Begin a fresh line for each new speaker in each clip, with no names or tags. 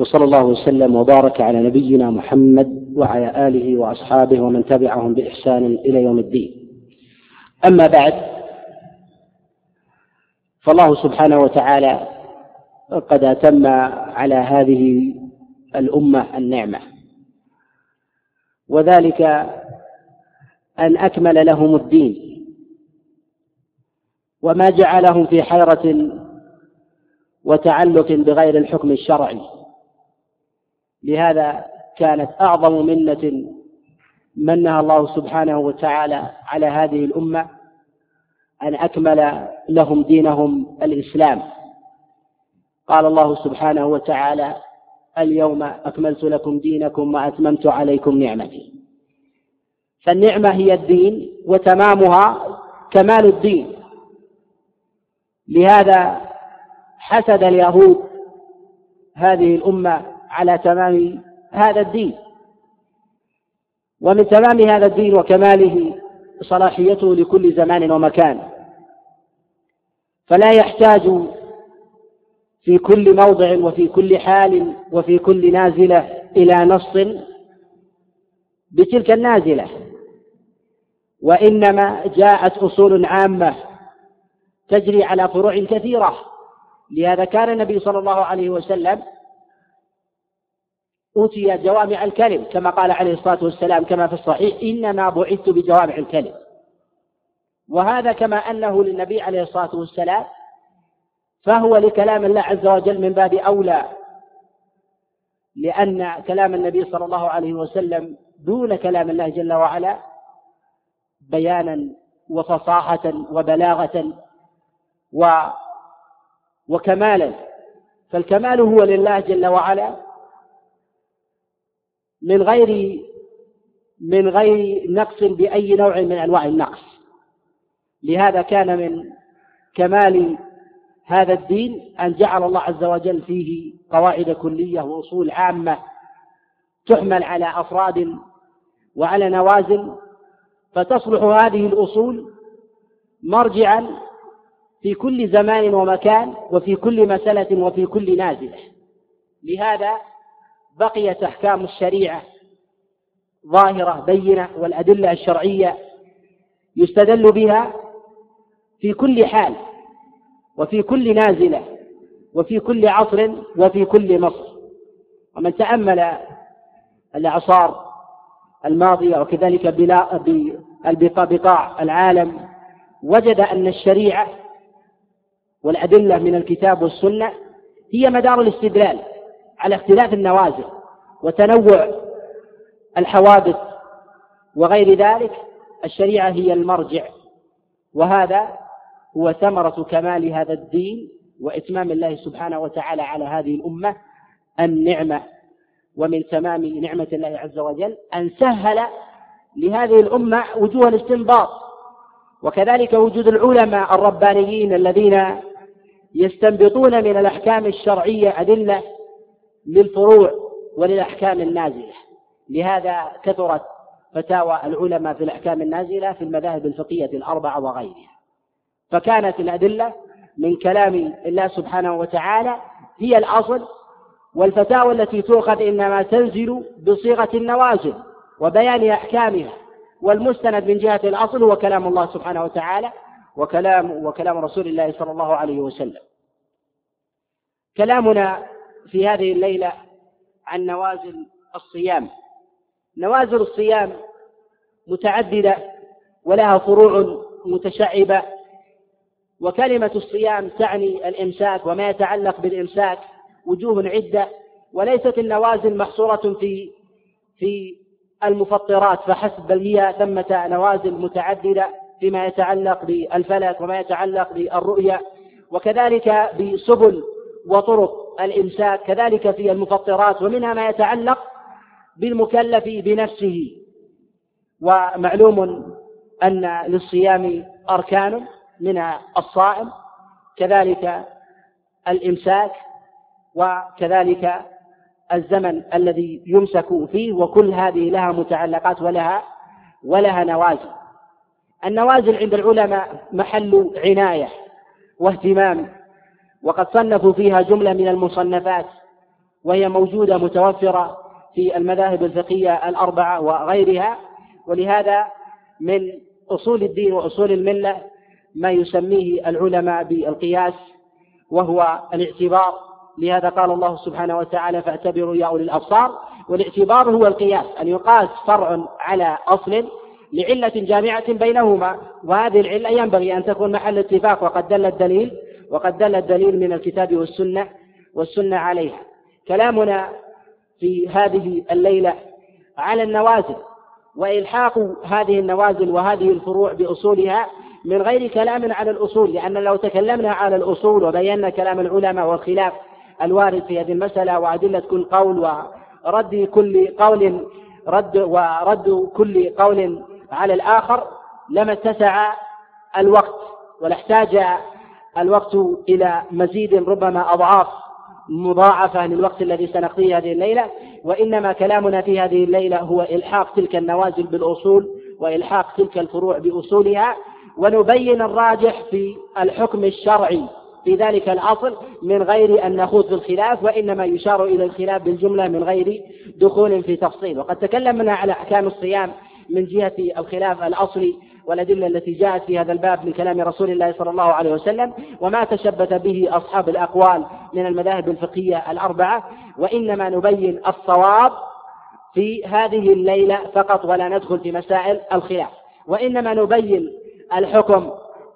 وصلى الله وسلم وبارك على نبينا محمد وعلى آله وأصحابه ومن تبعهم بإحسان إلى يوم الدين. أما بعد فالله سبحانه وتعالى قد أتم على هذه الأمة النعمة. وذلك أن أكمل لهم الدين. وما جعلهم في حيرة وتعلق بغير الحكم الشرعي. لهذا كانت أعظم منة منها الله سبحانه وتعالى على هذه الأمة أن أكمل لهم دينهم الإسلام. قال الله سبحانه وتعالى اليوم أكملت لكم دينكم وأتممت عليكم نعمتي. فالنعمة هي الدين وتمامها كمال الدين. لهذا حسد اليهود هذه الأمة على تمام هذا الدين. ومن تمام هذا الدين وكماله صلاحيته لكل زمان ومكان. فلا يحتاج في كل موضع وفي كل حال وفي كل نازلة إلى نص بتلك النازلة. وإنما جاءت أصول عامة تجري على فروع كثيرة. لهذا كان النبي صلى الله عليه وسلم أوتي جوامع الكلم كما قال عليه الصلاة والسلام كما في الصحيح إنما بعثت بجوامع الكلم. وهذا كما أنه للنبي عليه الصلاة والسلام فهو لكلام الله عز وجل من باب أولى لأن كلام النبي صلى الله عليه وسلم دون كلام الله جل وعلا بيانا وفصاحة وبلاغة و وكمالا. فالكمال هو لله جل وعلا من غير من غير نقص بأي نوع من أنواع النقص. لهذا كان من كمال هذا الدين أن جعل الله عز وجل فيه قواعد كلية وأصول عامة تحمل على أفراد وعلى نوازل. فتصلح هذه الأصول مرجعا في كل زمان ومكان وفي كل مسألة وفي كل نازلة. لهذا بقيت أحكام الشريعة ظاهرة بينة والأدلة الشرعية يستدل بها في كل حال وفي كل نازلة وفي كل عصر وفي كل مصر ومن تأمل الأعصار الماضية وكذلك بقاع العالم وجد أن الشريعة والأدلة من الكتاب والسنة هي مدار الاستدلال. على اختلاف النوازل وتنوع الحوادث وغير ذلك الشريعة هي المرجع. وهذا هو ثمرة كمال هذا الدين وإتمام الله سبحانه وتعالى على هذه الأمة النعمة. ومن تمام نعمة الله عز وجل أن سهل لهذه الأمة وجوه الاستنباط. وكذلك وجود العلماء الربانيين الذين يستنبطون من الأحكام الشرعية أدلة للفروع وللأحكام النازلة. لهذا كثرت فتاوى العلماء في الأحكام النازلة في المذاهب الفقهية الأربعة وغيرها. فكانت الأدلة من كلام الله سبحانه وتعالى هي الأصل والفتاوى التي تؤخذ إنما تنزل بصيغة النوازل وبيان أحكامها. والمستند من جهة الأصل هو كلام الله سبحانه وتعالى وكلام وكلام رسول الله صلى الله عليه وسلم. كلامنا في هذه الليلة عن نوازل الصيام. نوازل الصيام متعددة ولها فروع متشعبة وكلمة الصيام تعني الإمساك وما يتعلق بالإمساك وجوه عدة وليست النوازل محصورة في في المفطرات فحسب بل هي ثمة نوازل متعددة فيما يتعلق بالفلك وما يتعلق بالرؤيا وكذلك بسبل وطرق الإمساك كذلك في المفطرات ومنها ما يتعلق بالمكلف بنفسه. ومعلوم أن للصيام أركان منها الصائم كذلك الإمساك وكذلك الزمن الذي يمسك فيه وكل هذه لها متعلقات ولها ولها نوازل. النوازل عند العلماء محل عناية واهتمام. وقد صنفوا فيها جملة من المصنفات وهي موجودة متوفرة في المذاهب الفقهية الأربعة وغيرها ولهذا من أصول الدين وأصول الملة ما يسميه العلماء بالقياس وهو الاعتبار. لهذا قال الله سبحانه وتعالى فاعتبروا يا أولي الأبصار والاعتبار هو القياس أن يقاس فرع على أصل لعلة جامعة بينهما وهذه العلة ينبغي أن تكون محل اتفاق وقد دل الدليل وقد دل الدليل من الكتاب والسنة والسنة عليها. كلامنا في هذه الليلة على النوازل وإلحاق هذه النوازل وهذه الفروع بأصولها من غير كلام على الأصول لأن لو تكلمنا على الأصول وبينا كلام العلماء والخلاف الوارد في هذه المسألة وأدلة كل قول ورد كل قول رد ورد كل قول على الآخر لما اتسع الوقت ولاحتاج الوقت إلى مزيد ربما أضعاف مضاعفة للوقت الذي سنقضيه هذه الليلة وإنما كلامنا في هذه الليلة هو إلحاق تلك النوازل بالأصول وإلحاق تلك الفروع بأصولها ونبين الراجح في الحكم الشرعي في ذلك الأصل من غير أن نخوض في الخلاف وإنما يشار إلى الخلاف بالجملة من غير دخول في تفصيل. وقد تكلمنا على أحكام الصيام من جهة الخلاف الأصلي والأدلة التي جاءت في هذا الباب من كلام رسول الله صلى الله عليه وسلم وما تشبث به أصحاب الأقوال من المذاهب الفقهية الأربعة وإنما نبين الصواب في هذه الليلة فقط ولا ندخل في مسائل الخلاف. وإنما نبين الحكم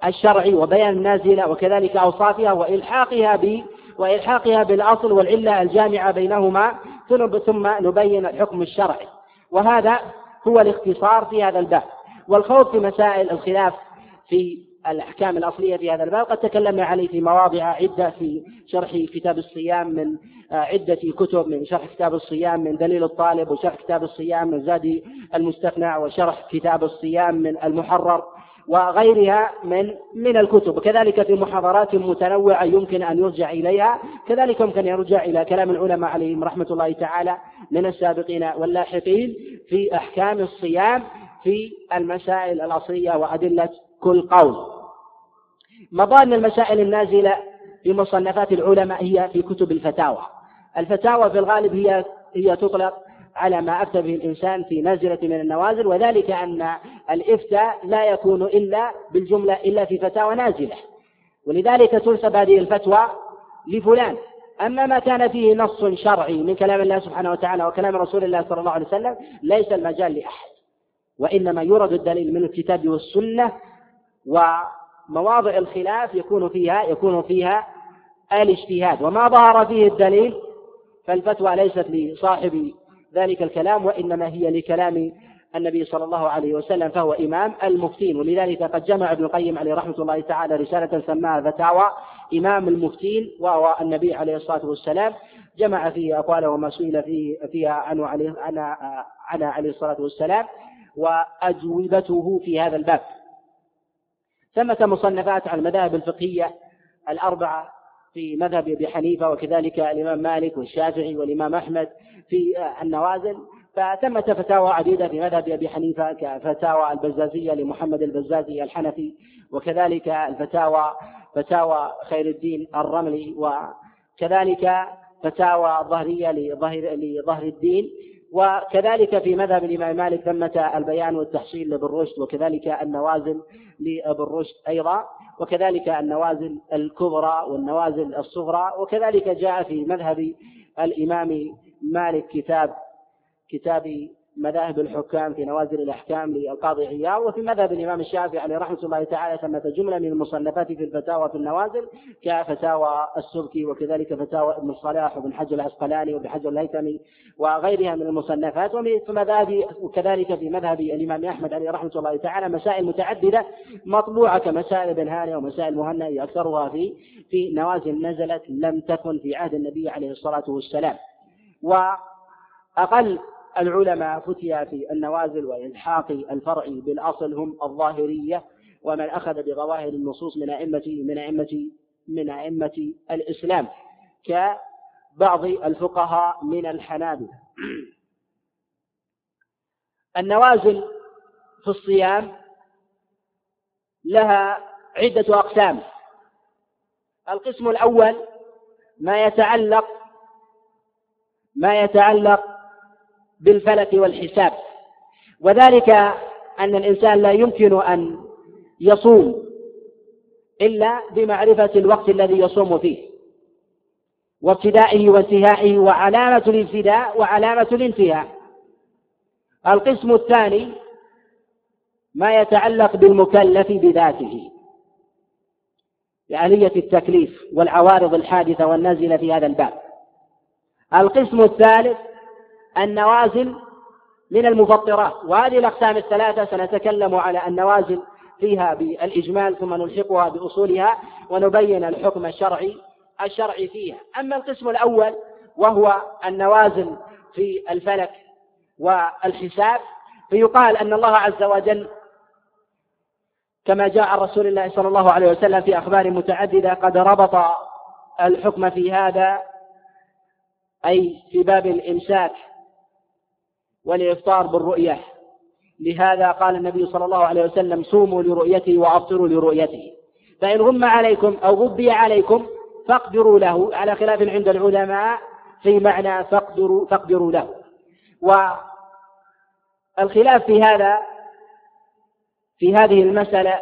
الشرعي وبيان النازلة وكذلك أوصافها وإلحاقها ب وإلحاقها بالأصل والعلة الجامعة بينهما ثم نبين الحكم الشرعي. وهذا هو الاختصار في هذا الباب. والخوض في مسائل الخلاف في الأحكام الأصلية في هذا الباب. قد تكلمنا عليه في مواضع عدة في شرح كتاب الصيام من عدة كتب من شرح كتاب الصيام من دليل الطالب وشرح كتاب الصيام من زاد المستقنع وشرح كتاب الصيام من المحرر وغيرها من من الكتب. كذلك في محاضرات متنوعة يمكن أن يرجع إليها. كذلك يمكن أن يرجع إلى كلام العلماء عليهم رحمة الله تعالى من السابقين واللاحقين في أحكام الصيام. في المسائل الأصلية وأدلة كل قول. مضان المسائل النازلة في مصنفات العلماء هي في كتب الفتاوى. الفتاوى في الغالب هي هي تطلق على ما أفتى به الإنسان في نازلة من النوازل وذلك أن الإفتاء لا يكون إلا بالجملة إلا في فتاوى نازلة. ولذلك تنسب هذه الفتوى لفلان. أما ما كان فيه نص شرعي من كلام الله سبحانه وتعالى وكلام رسول الله صلى الله عليه وسلم ليس المجال لأحد. وإنما يورد الدليل من الكتاب والسنة ومواضع الخلاف يكون فيها يكون فيها الاجتهاد. وما ظهر فيه الدليل فالفتوى ليست لصاحب ذلك الكلام وإنما هي لكلام النبي صلى الله عليه وسلم فهو إمام المفتين. ولذلك قد جمع ابن القيم عليه رحمة الله تعالى رسالة سماها فتاوى إمام المفتين وهو النبي عليه الصلاة والسلام. جمع فيه أقواله وما سئل فيه فيها عنه عليه عنها عليه الصلاة والسلام. وأجوبته في هذا الباب. ثمة مصنفات على المذاهب الفقهية الأربعة في مذهب أبي حنيفة وكذلك الإمام مالك والشافعي والإمام أحمد في النوازل. فثمة فتاوى عديدة في مذهب أبي حنيفة كفتاوى البزازية لمحمد البزازي الحنفي وكذلك الفتاوى فتاوى خير الدين الرملي وكذلك فتاوى ظهرية لظهر الدين. وكذلك في مذهب الإمام مالك ثمة البيان والتحصيل لابن رشد وكذلك النوازل لابن رشد أيضا وكذلك النوازل الكبرى والنوازل الصغرى وكذلك جاء في مذهب الإمام مالك كتاب كتاب مذاهب الحكام في نوازل الأحكام للقاضي عياض وفي مذهب الإمام الشافعي عليه رحمة الله تعالى ثمة جملة من المصنفات في الفتاوى في النوازل كفتاوى السبكي وكذلك فتاوى ابن الصلاح وابن حجر العسقلاني وابن حجر الهيثمي وغيرها من المصنفات. وفي مذاهب وكذلك في مذهب الإمام أحمد عليه رحمة الله تعالى مسائل متعددة مطبوعة كمسائل ابن هاني ومسائل مهنا أكثرها في في نوازل نزلت لم تكن في عهد النبي عليه الصلاة والسلام. وأقل العلماء فتي في النوازل وإلحاق الفرع بالأصل هم الظاهرية ومن أخذ بظواهر النصوص من أئمة من أئمة من أئمة الإسلام كبعض الفقهاء من الحنابلة. النوازل في الصيام لها عدة أقسام. القسم الأول ما يتعلق ما يتعلق بالفلك والحساب. وذلك أن الإنسان لا يمكن أن يصوم إلا بمعرفة الوقت الذي يصوم فيه وابتدائه وانتهائه وعلامة الابتداء وعلامة الانتهاء. القسم الثاني ما يتعلق بالمكلف بذاته بآلية التكليف والعوارض الحادثة والنازلة في هذا الباب. القسم الثالث النوازل من المفطرات. وهذه الأقسام الثلاثة سنتكلم على النوازل فيها بالإجمال ثم نلحقها بأصولها ونبين الحكم الشرعي الشرعي فيها. أما القسم الأول وهو النوازل في الفلك والحساب فيقال أن الله عز وجل كما جاء عن رسول الله صلى الله عليه وسلم في أخبار متعددة قد ربط الحكم في هذا أي في باب الإمساك. والإفطار بالرؤية. لهذا قال النبي صلى الله عليه وسلم صوموا لرؤيته وأفطروا لرؤيته. فإن غم عليكم أو غبي عليكم فاقدروا له. على خلاف عند العلماء في معنى فاقدروا فاقدروا له. والخلاف في هذا في هذه المسألة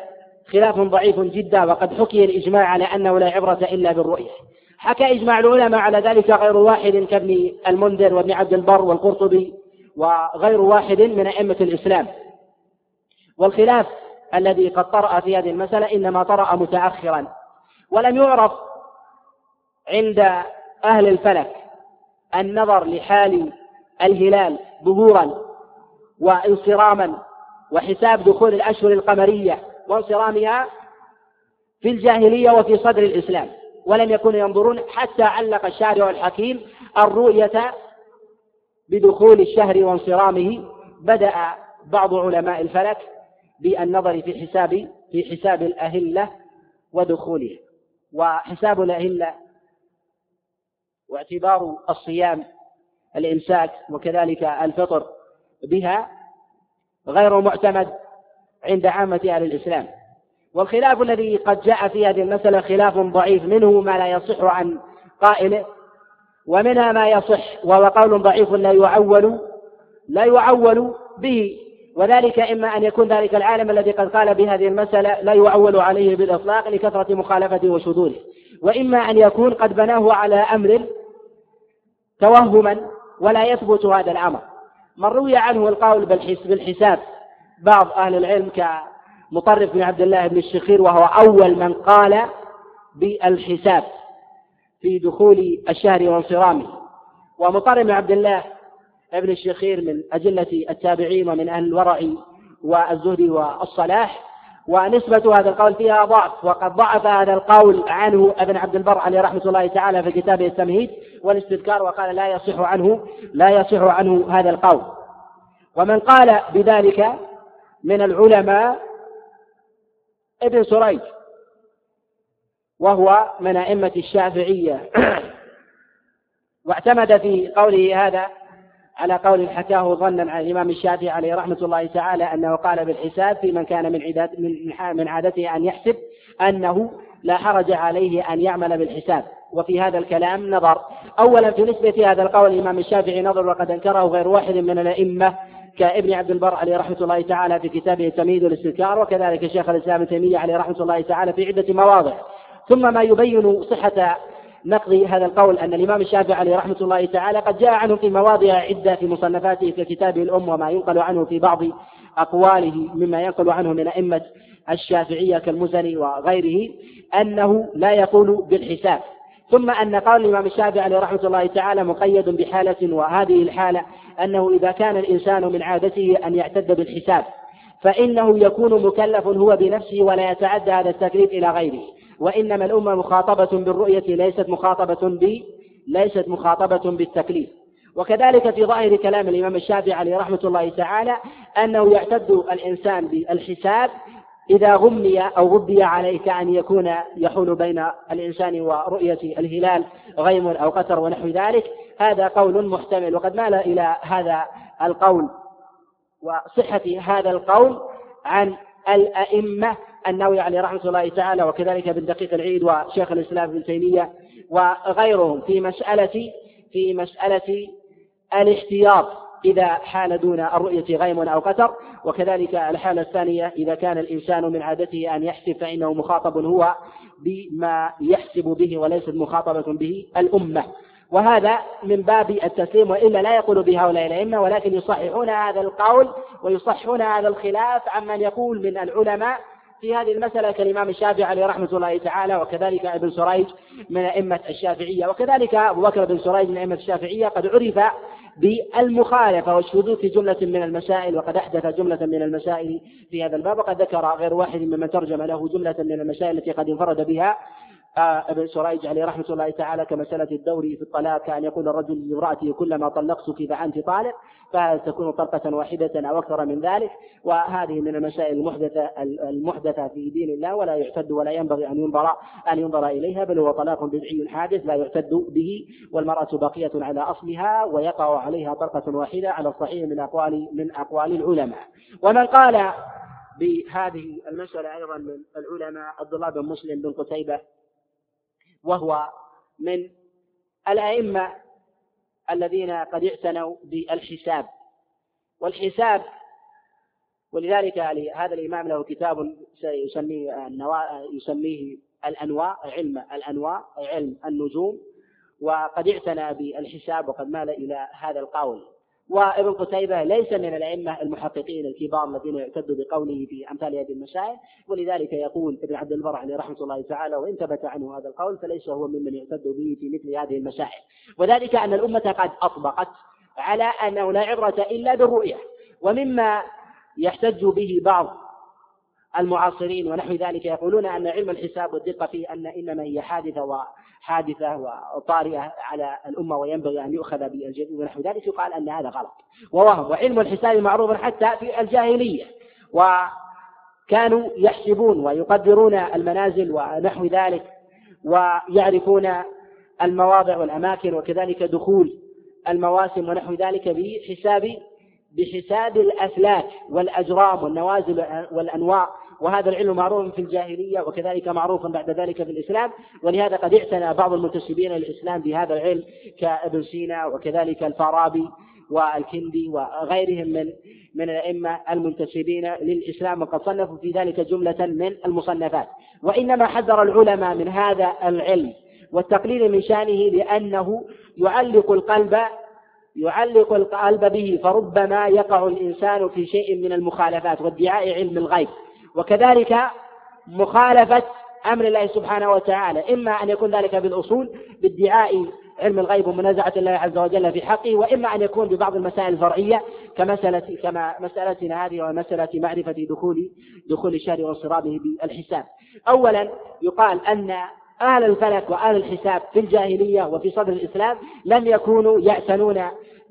خلاف ضعيف جدا وقد حكي الإجماع على أنه لا عبرة إلا بالرؤية. حكى إجماع العلماء على ذلك غير واحد كابن المنذر وابن عبد البر والقرطبي. وغير واحد من أئمة الإسلام. والخلاف الذي قد طرأ في هذه المسألة إنما طرأ متأخرا ولم يعرف عند أهل الفلك النظر لحال الهلال ظهورا وانصراما وحساب دخول الأشهر القمرية وانصرامها في الجاهلية وفي صدر الإسلام ولم يكونوا ينظرون حتى علق الشارع الحكيم الرؤية بدخول الشهر وانصرامه بدأ بعض علماء الفلك بالنظر في حساب في حساب الأهلة ودخولها وحساب الأهلة واعتبار الصيام الإمساك وكذلك الفطر بها غير معتمد عند عامة أهل الإسلام. والخلاف الذي قد جاء في هذه المسألة خلاف ضعيف منه ما لا يصح عن قائله ومنها ما يصح وهو قول ضعيف لا يعول لا يعول به. وذلك إما أن يكون ذلك العالم الذي قد قال بهذه المسألة لا يعول عليه بالإطلاق لكثرة مخالفته وشذوذه وإما أن يكون قد بناه على أمر توهما ولا يثبت هذا الأمر. من روي عنه القول بالحساب بعض أهل العلم كمطرف بن عبد الله بن الشخير وهو أول من قال بالحساب. في دخول الشهر وانصرامه. ومطرف بن عبد الله ابن الشخير من أجلة التابعين ومن أهل الورع والزهد والصلاح. ونسبة هذا القول فيها ضعف وقد ضعف هذا القول عنه ابن عبد البر عليه رحمة الله تعالى في كتابه التمهيد والاستذكار وقال لا يصح عنه لا يصح عنه هذا القول. ومن قال بذلك من العلماء ابن سريج وهو من أئمة الشافعية. واعتمد في قوله هذا على قول حكاه ظنا عن الإمام الشافعي عليه رحمة الله تعالى أنه قال بالحساب في من كان من عدات من عادته أن يحسب أنه لا حرج عليه أن يعمل بالحساب. وفي هذا الكلام نظر. أولا في نسبة هذا القول الإمام الشافعي نظر وقد أنكره غير واحد من الأئمة كابن عبد البر عليه رحمة الله تعالى في كتابه التمهيد والاستذكار وكذلك شيخ الإسلام ابن تيمية عليه رحمة الله تعالى في عدة مواضع. ثم ما يبين صحة نقض هذا القول أن الإمام الشافعي عليه رحمة الله تعالى قد جاء عنه في مواضع عدة في مصنفاته في كتابه الأم وما ينقل عنه في بعض أقواله مما ينقل عنه من أئمة الشافعية كالمزني وغيره أنه لا يقول بالحساب. ثم أن قول الإمام الشافعي عليه رحمة الله تعالى مقيد بحالة وهذه الحالة أنه إذا كان الإنسان من عادته أن يعتد بالحساب فإنه يكون مكلف هو بنفسه ولا يتعدى هذا التكليف إلى غيره. وإنما الأمة مخاطبة بالرؤية ليست مخاطبة ب ليست مخاطبة بالتكليف. وكذلك في ظاهر كلام الإمام الشافعي عليه رحمة الله تعالى أنه يعتد الإنسان بالحساب إذا غمي أو غبي عليه كأن يكون يحول بين الإنسان ورؤية الهلال غيم أو قتر ونحو ذلك. هذا قول محتمل وقد مال إلى هذا القول. وصحة هذا القول عن الأئمة النووي عليه رحمة الله تعالى وكذلك ابن دقيق العيد وشيخ الإسلام ابن تيمية وغيرهم في مسألة في مسألة الاحتياط إذا حال دون الرؤية غيم أو قتر. وكذلك الحالة الثانية إذا كان الإنسان من عادته أن يحسب فإنه مخاطب هو بما يحسب به وليست مخاطبة به الأمة. وهذا من باب التسليم وإلا لا يقول بهؤلاء الأئمة ولكن يصححون هذا القول ويصححون هذا الخلاف عمن يقول من العلماء في هذه المسألة كالإمام الشافعي عليه رحمة الله تعالى وكذلك ابن سريج من أئمة الشافعية وكذلك أبو بكر بن سريج من أئمة الشافعية قد عرف بالمخالفة والشذوذ في جملة من المسائل وقد أحدث جملة من المسائل في هذا الباب وقد ذكر غير واحد ممن ترجم له جملة من المسائل التي قد انفرد بها ابن سريج عليه رحمة الله تعالى كمسألة الدور في الطلاق كأن يقول الرجل لامرأته كلما طلقتك فأنت طالق فتكون طلقة واحدة أو أكثر من ذلك. وهذه من المسائل المحدثة المحدثة في دين الله ولا يعتد ولا ينبغي أن ينظر أن ينظر إليها بل هو طلاق بدعي حادث لا يعتد به والمرأة باقية على أصلها ويقع عليها طلقة واحدة على الصحيح من أقوال من أقوال العلماء. ومن قال بهذه المسألة أيضا من العلماء عبد الله بن مسلم بن قتيبة وهو من الأئمة الذين قد اعتنوا بالحساب. والحساب ولذلك هذا الإمام له كتاب يسميه يسميه الأنواع علم الأنواع علم النجوم وقد اعتنى بالحساب وقد مال إلى هذا القول. وابن قتيبة ليس من الأئمة المحققين الكبار الذين يعتد بقوله في أمثال هذه المسائل ولذلك يقول ابن عبد البر عليه رحمة الله تعالى وإن ثبت عنه هذا القول فليس هو ممن يعتد به في مثل هذه المسائل وذلك أن الأمة قد أطبقت على أنه لا عبرة إلا بالرؤية ومما يحتج به بعض المعاصرين ونحو ذلك يقولون أن علم الحساب والدقة فيه أن إنما هي حادثة حادثة وطارئة على الأمة وينبغي أن يؤخذ بالجديد ونحو ذلك يقال أن هذا غلط. ووهم وعلم الحساب معروف حتى في الجاهلية. وكانوا يحسبون ويقدرون المنازل ونحو ذلك ويعرفون المواضع والأماكن وكذلك دخول المواسم ونحو ذلك بحساب بحساب الأفلاك والأجرام والنوازل والأنواع وهذا العلم معروف في الجاهلية وكذلك معروف بعد ذلك في الإسلام ولهذا قد اعتنى بعض المنتسبين للإسلام بهذا العلم كابن سينا وكذلك الفارابي والكندي وغيرهم من من الأئمة المنتسبين للإسلام وقد صنفوا في ذلك جملة من المصنفات. وإنما حذر العلماء من هذا العلم والتقليل من شأنه لأنه يعلق القلب يعلق القلب به فربما يقع الإنسان في شيء من المخالفات وادعاء علم الغيب. وكذلك مخالفة أمر الله سبحانه وتعالى إما أن يكون ذلك بالأصول بادعاء علم الغيب ومنازعة الله عز وجل في حقه وإما أن يكون ببعض المسائل الفرعية كمسألة كما مسألتنا هذه ومسألة معرفة دخول دخول الشهر وانصرامه بالحساب. أولا يقال أن أهل الفلك وأهل الحساب في الجاهلية وفي صدر الإسلام لم يكونوا يعتنون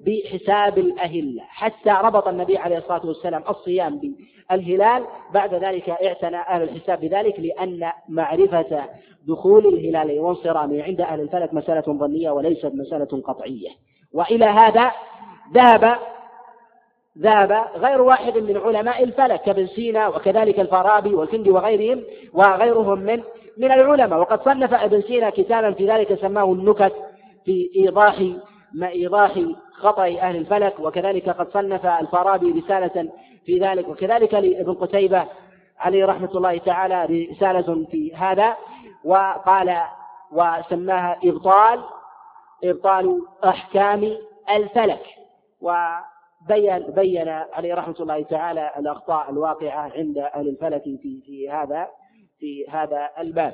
بحساب الأهلة حتى ربط النبي عليه الصلاة والسلام الصيام بالهلال بعد ذلك اعتنى أهل الحساب بذلك لأن معرفة دخول الهلال وانصرامه عند أهل الفلك مسألة ظنية وليست مسألة قطعية. وإلى هذا ذهب ذهب غير واحد من علماء الفلك كابن سينا وكذلك الفارابي والكندي وغيرهم وغيرهم من من العلماء. وقد صنف ابن سينا كتابا في ذلك سماه النكت في إيضاح إيضاح خطأ أهل الفلك وكذلك قد صنف الفارابي رسالة في ذلك وكذلك لابن قتيبة عليه رحمة الله تعالى رسالة في هذا وقال وسماها إبطال إبطال أحكام الفلك وبين بين عليه رحمة الله تعالى الأخطاء الواقعة عند أهل الفلك في في هذا في هذا الباب.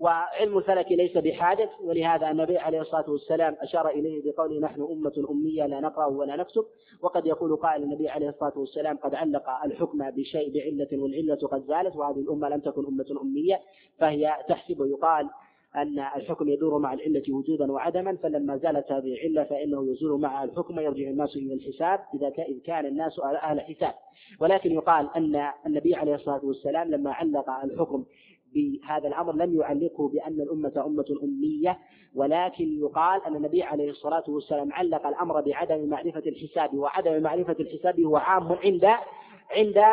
وعلم الفلك ليس بحادث ولهذا النبي عليه الصلاة والسلام أشار إليه بقوله نحن أمة أمية لا نقرأ ولا نكتب وقد يقول قائل النبي عليه الصلاة والسلام قد علق الحكم بشيء بعلة والعلة قد زالت وهذه الأمة لم تكن أمة أمية فهي تحسب يقال أن الحكم يدور مع العلة وجودا وعدما فلما زالت هذه العلة فإنه يزول مع الحكم ويرجع الناس إلى الحساب إذا كان الناس أهل حساب. ولكن يقال أن النبي عليه الصلاة والسلام لما علق الحكم بهذا الأمر لم يعلقه بأن الأمة أمة أمية ولكن يقال أن النبي عليه الصلاة والسلام علق الأمر بعدم معرفة الحساب وعدم معرفة الحساب هو عام عند عند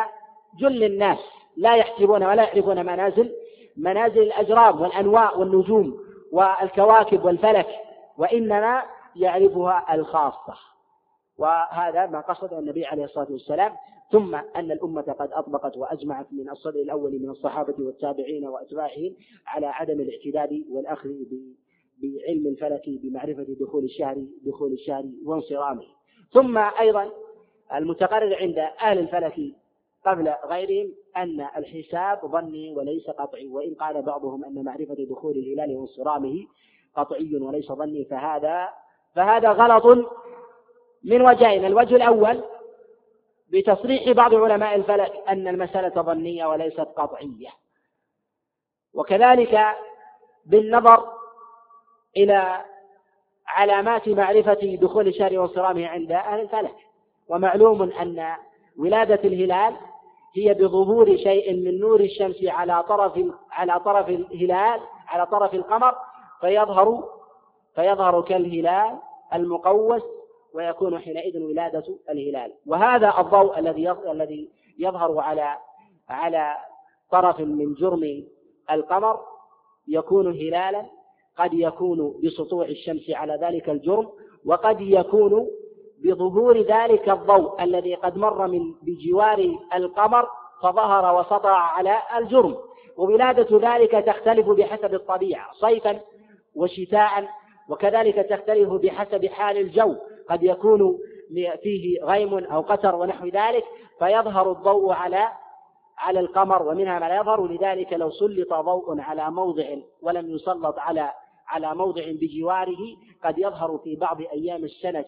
جل الناس. لا يحسبون ولا يعرفون منازل منازل الأجرام والأنواع والنجوم والكواكب والفلك وإنما يعرفها الخاصة. وهذا ما قصد النبي عليه الصلاة والسلام. ثم أن الأمة قد أطبقت وأجمعت من الصدر الأول من الصحابة والتابعين وأتباعهم على عدم الاعتداد والأخذ بعلم الفلك بمعرفة دخول الشهر دخول الشهر وانصرامه. ثم أيضا المتقرر عند أهل الفلك قبل غيرهم أن الحساب ظني وليس قطعي وإن قال بعضهم أن معرفة دخول الهلال وانصرامه قطعي وليس ظني فهذا فهذا غلط من وجهين. الوجه الأول بتصريح بعض علماء الفلك أن المسألة ظنية وليست قطعية. وكذلك بالنظر إلى علامات معرفة دخول الشهر وانصرامه عند أهل الفلك. ومعلوم أن ولادة الهلال هي بظهور شيء من نور الشمس على طرف على طرف الهلال على طرف القمر فيظهر فيظهر كالهلال المقوس ويكون حينئذ ولادة الهلال. وهذا الضوء الذي الذي يظهر على على طرف من جرم القمر يكون هلالا قد يكون بسطوع الشمس على ذلك الجرم وقد يكون بظهور ذلك الضوء الذي قد مر من بجوار القمر فظهر وسطع على الجرم. وولادة ذلك تختلف بحسب الطبيعة صيفا وشتاء وكذلك تختلف بحسب حال الجو. قد يكون فيه غيم أو قتر ونحو ذلك فيظهر الضوء على على القمر ومنها ما لا يظهر. لذلك لو سلط ضوء على موضع ولم يسلط على على موضع بجواره قد يظهر في بعض أيام السنة.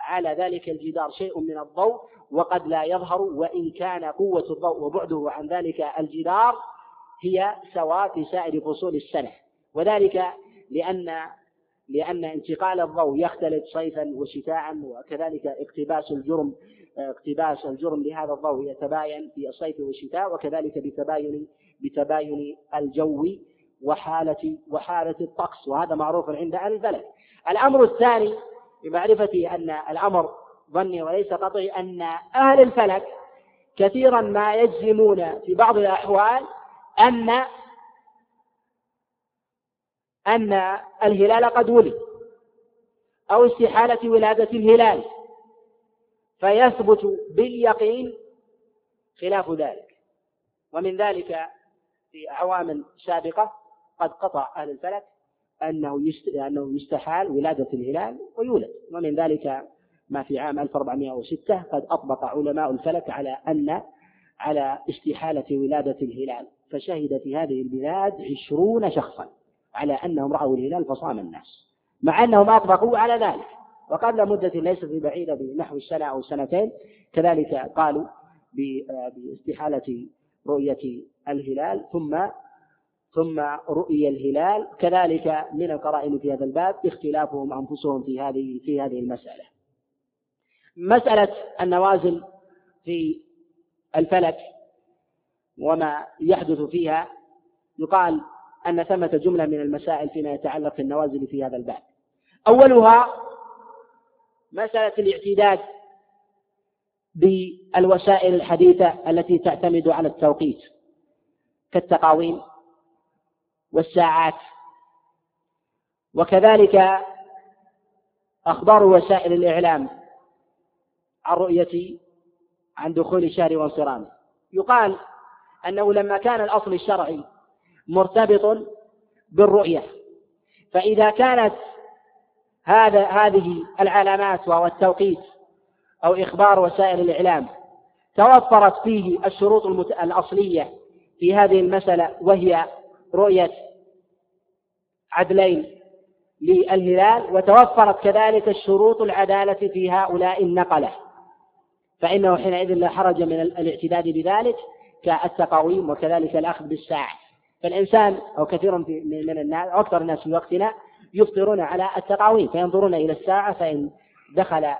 على ذلك الجدار شيء من الضوء وقد لا يظهر وإن كان قوة الضوء وبعده عن ذلك الجدار هي سواء في سائر فصول السنة. وذلك لأن لأن انتقال الضوء يختلف صيفا وشتاء وكذلك اقتباس الجرم اقتباس الجرم لهذا الضوء يتباين في الصيف والشتاء وكذلك بتباين بتباين الجو وحالة وحالة الطقس وهذا معروف عند أهل البلد. الأمر الثاني بمعرفة أن الأمر ظني وليس قطعي أن أهل الفلك كثيرا ما يجزمون في بعض الأحوال أن أن الهلال قد ولد أو استحالة ولادة الهلال فيثبت باليقين خلاف ذلك. ومن ذلك في أعوام سابقة قد قطع أهل الفلك أنه أنه يستحال ولادة الهلال ويولد. ومن ذلك ما في عام 1406 قد أطبق علماء الفلك على أن على استحالة ولادة الهلال فشهد في هذه البلاد عشرون شخصا. على أنهم رأوا الهلال فصام الناس مع أنهم أطبقوا على ذلك. وقبل مدة ليست ببعيدة بنحو السنة أو سنتين كذلك قالوا باستحالة رؤية الهلال ثم ثم رؤي الهلال كذلك من القرائن في هذا الباب اختلافهم أنفسهم في هذه في هذه المسألة. مسألة النوازل في الفلك وما يحدث فيها يقال أن ثمة جملة من المسائل فيما يتعلق في في هذا الباب. أولها مسألة الاعتداد بالوسائل الحديثة التي تعتمد على التوقيت كالتقاويم والساعات. وكذلك أخبار وسائل الإعلام عن رؤية عن دخول شهر وانصرامه يقال أنه لما كان الأصل الشرعي مرتبط بالرؤية. فإذا كانت هذا هذه العلامات وهو التوقيت أو إخبار وسائل الإعلام توفرت فيه الشروط الأصلية في هذه المسألة وهي رؤية عدلين للهلال وتوفرت كذلك الشروط العدالة في هؤلاء النقلة. فإنه حينئذ لا حرج من الاعتداد بذلك كالتقاويم وكذلك الأخذ بالساعة. فالإنسان أو كثير من الناس أو أكثر الناس في وقتنا يفطرون على التقاويم فينظرون إلى الساعة فإن دخل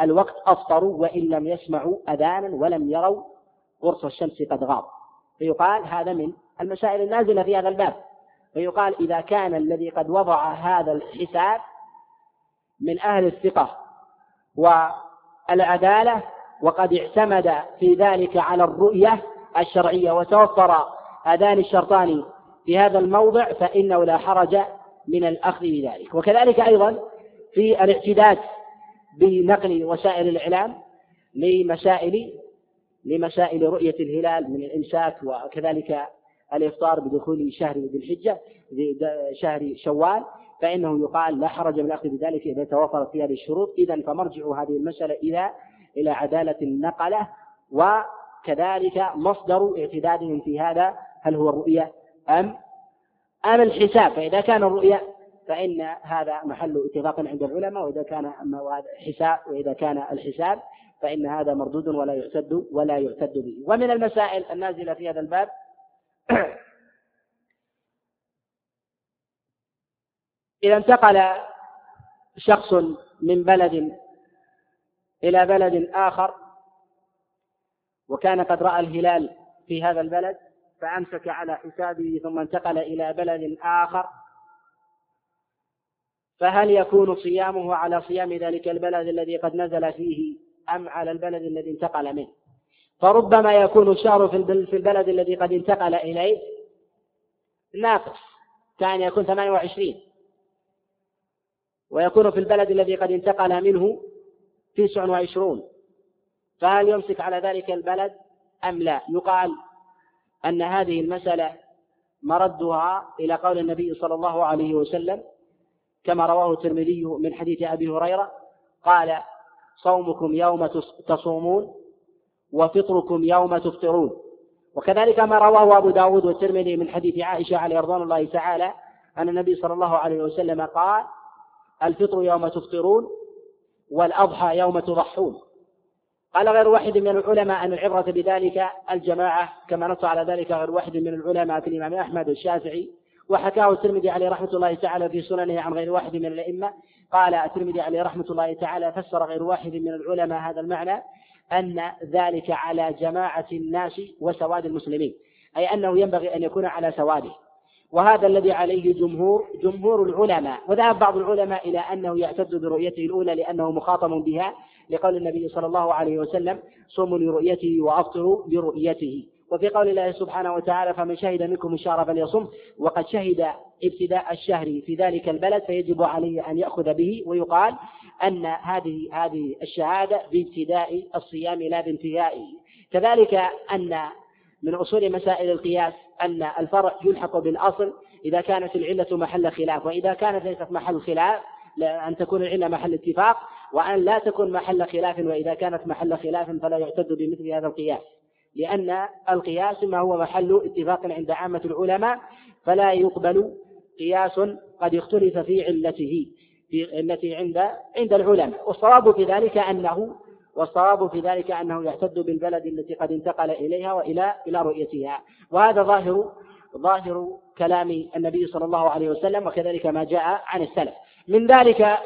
الوقت أفطروا وإن لم يسمعوا أذانا ولم يروا قرص الشمس قد غاب. فيقال هذا من المسائل النازلة في هذا الباب. فيقال إذا كان الذي قد وضع هذا الحساب من أهل الثقة والعدالة وقد اعتمد في ذلك على الرؤية الشرعية وتوفر هذان الشرطان في هذا الموضع فإنه لا حرج من الأخذ بذلك. وكذلك أيضا في الاعتداد بنقل وسائل الإعلام لمسائل لمسائل رؤية الهلال من الإمساك وكذلك الإفطار بدخول شهر ذي الحجة شهر شوال فإنه يقال لا حرج من الأخذ بذلك إذا توفرت في هذه الشروط. إذا فمرجع هذه المسألة إلى إلى عدالة النقلة وكذلك مصدر اعتدادهم في هذا هل هو الرؤية أم أم الحساب؟ فإذا كان الرؤية فإن هذا محل اتفاق عند العلماء وإذا كان حساب وإذا كان الحساب فإن هذا مردود ولا يعتد ولا يعتد به. ومن المسائل النازلة في هذا الباب إذا انتقل شخص من بلد إلى بلد آخر وكان قد رأى الهلال في هذا البلد فأمسك على حسابه ثم انتقل إلى بلد آخر. فهل يكون صيامه على صيام ذلك البلد الذي قد نزل فيه أم على البلد الذي انتقل منه؟ فربما يكون الشهر في البلد الذي قد انتقل إليه ناقص كان يكون 28 ويكون في البلد الذي قد انتقل منه تسع وعشرون. فهل يمسك على ذلك البلد أم لا؟ يقال أن هذه المسألة مردها إلى قول النبي صلى الله عليه وسلم كما رواه الترمذي من حديث أبي هريرة قال صومكم يوم تصومون وفطركم يوم تفطرون. وكذلك ما رواه أبو داود والترمذي من حديث عائشة عليه رضوان الله تعالى أن النبي صلى الله عليه وسلم قال الفطر يوم تفطرون والأضحى يوم تضحون. قال غير واحد من العلماء أن العبرة بذلك الجماعة كما نص على ذلك غير واحد من العلماء كالإمام أحمد والشافعي وحكاه الترمذي عليه رحمة الله تعالى في سننه عن غير واحد من الأئمة. قال الترمذي عليه رحمة الله تعالى فسر غير واحد من العلماء هذا المعنى أن ذلك على جماعة الناس وسواد المسلمين أي أنه ينبغي أن يكون على سواده. وهذا الذي عليه جمهور جمهور العلماء. وذهب بعض العلماء إلى أنه يعتد برؤيته الأولى لأنه مخاطب بها. لقول النبي صلى الله عليه وسلم صوموا لرؤيته وأفطروا لرؤيته وفي قول الله سبحانه وتعالى فمن شهد منكم الشهر فليصم. وقد شهد ابتداء الشهر في ذلك البلد فيجب عليه أن يأخذ به ويقال أن هذه هذه الشهادة بابتداء الصيام لا بانتهائه كذلك أن من أصول مسائل القياس أن الفرع يلحق بالأصل إذا كانت العلة محل خلاف وإذا كانت ليست محل خلاف أن تكون العلة محل اتفاق وأن لا تكون محل خلاف وإذا كانت محل خلاف فلا يعتد بمثل هذا القياس. لأن القياس ما هو محل اتفاق عند عامة العلماء فلا يقبل قياس قد اختلف في علته في التي عند عند العلماء. والصواب في ذلك أنه والصواب في ذلك أنه يعتد بالبلد التي قد انتقل إليها وإلى إلى رؤيتها. وهذا ظاهر ظاهر كلام النبي صلى الله عليه وسلم وكذلك ما جاء عن السلف. من ذلك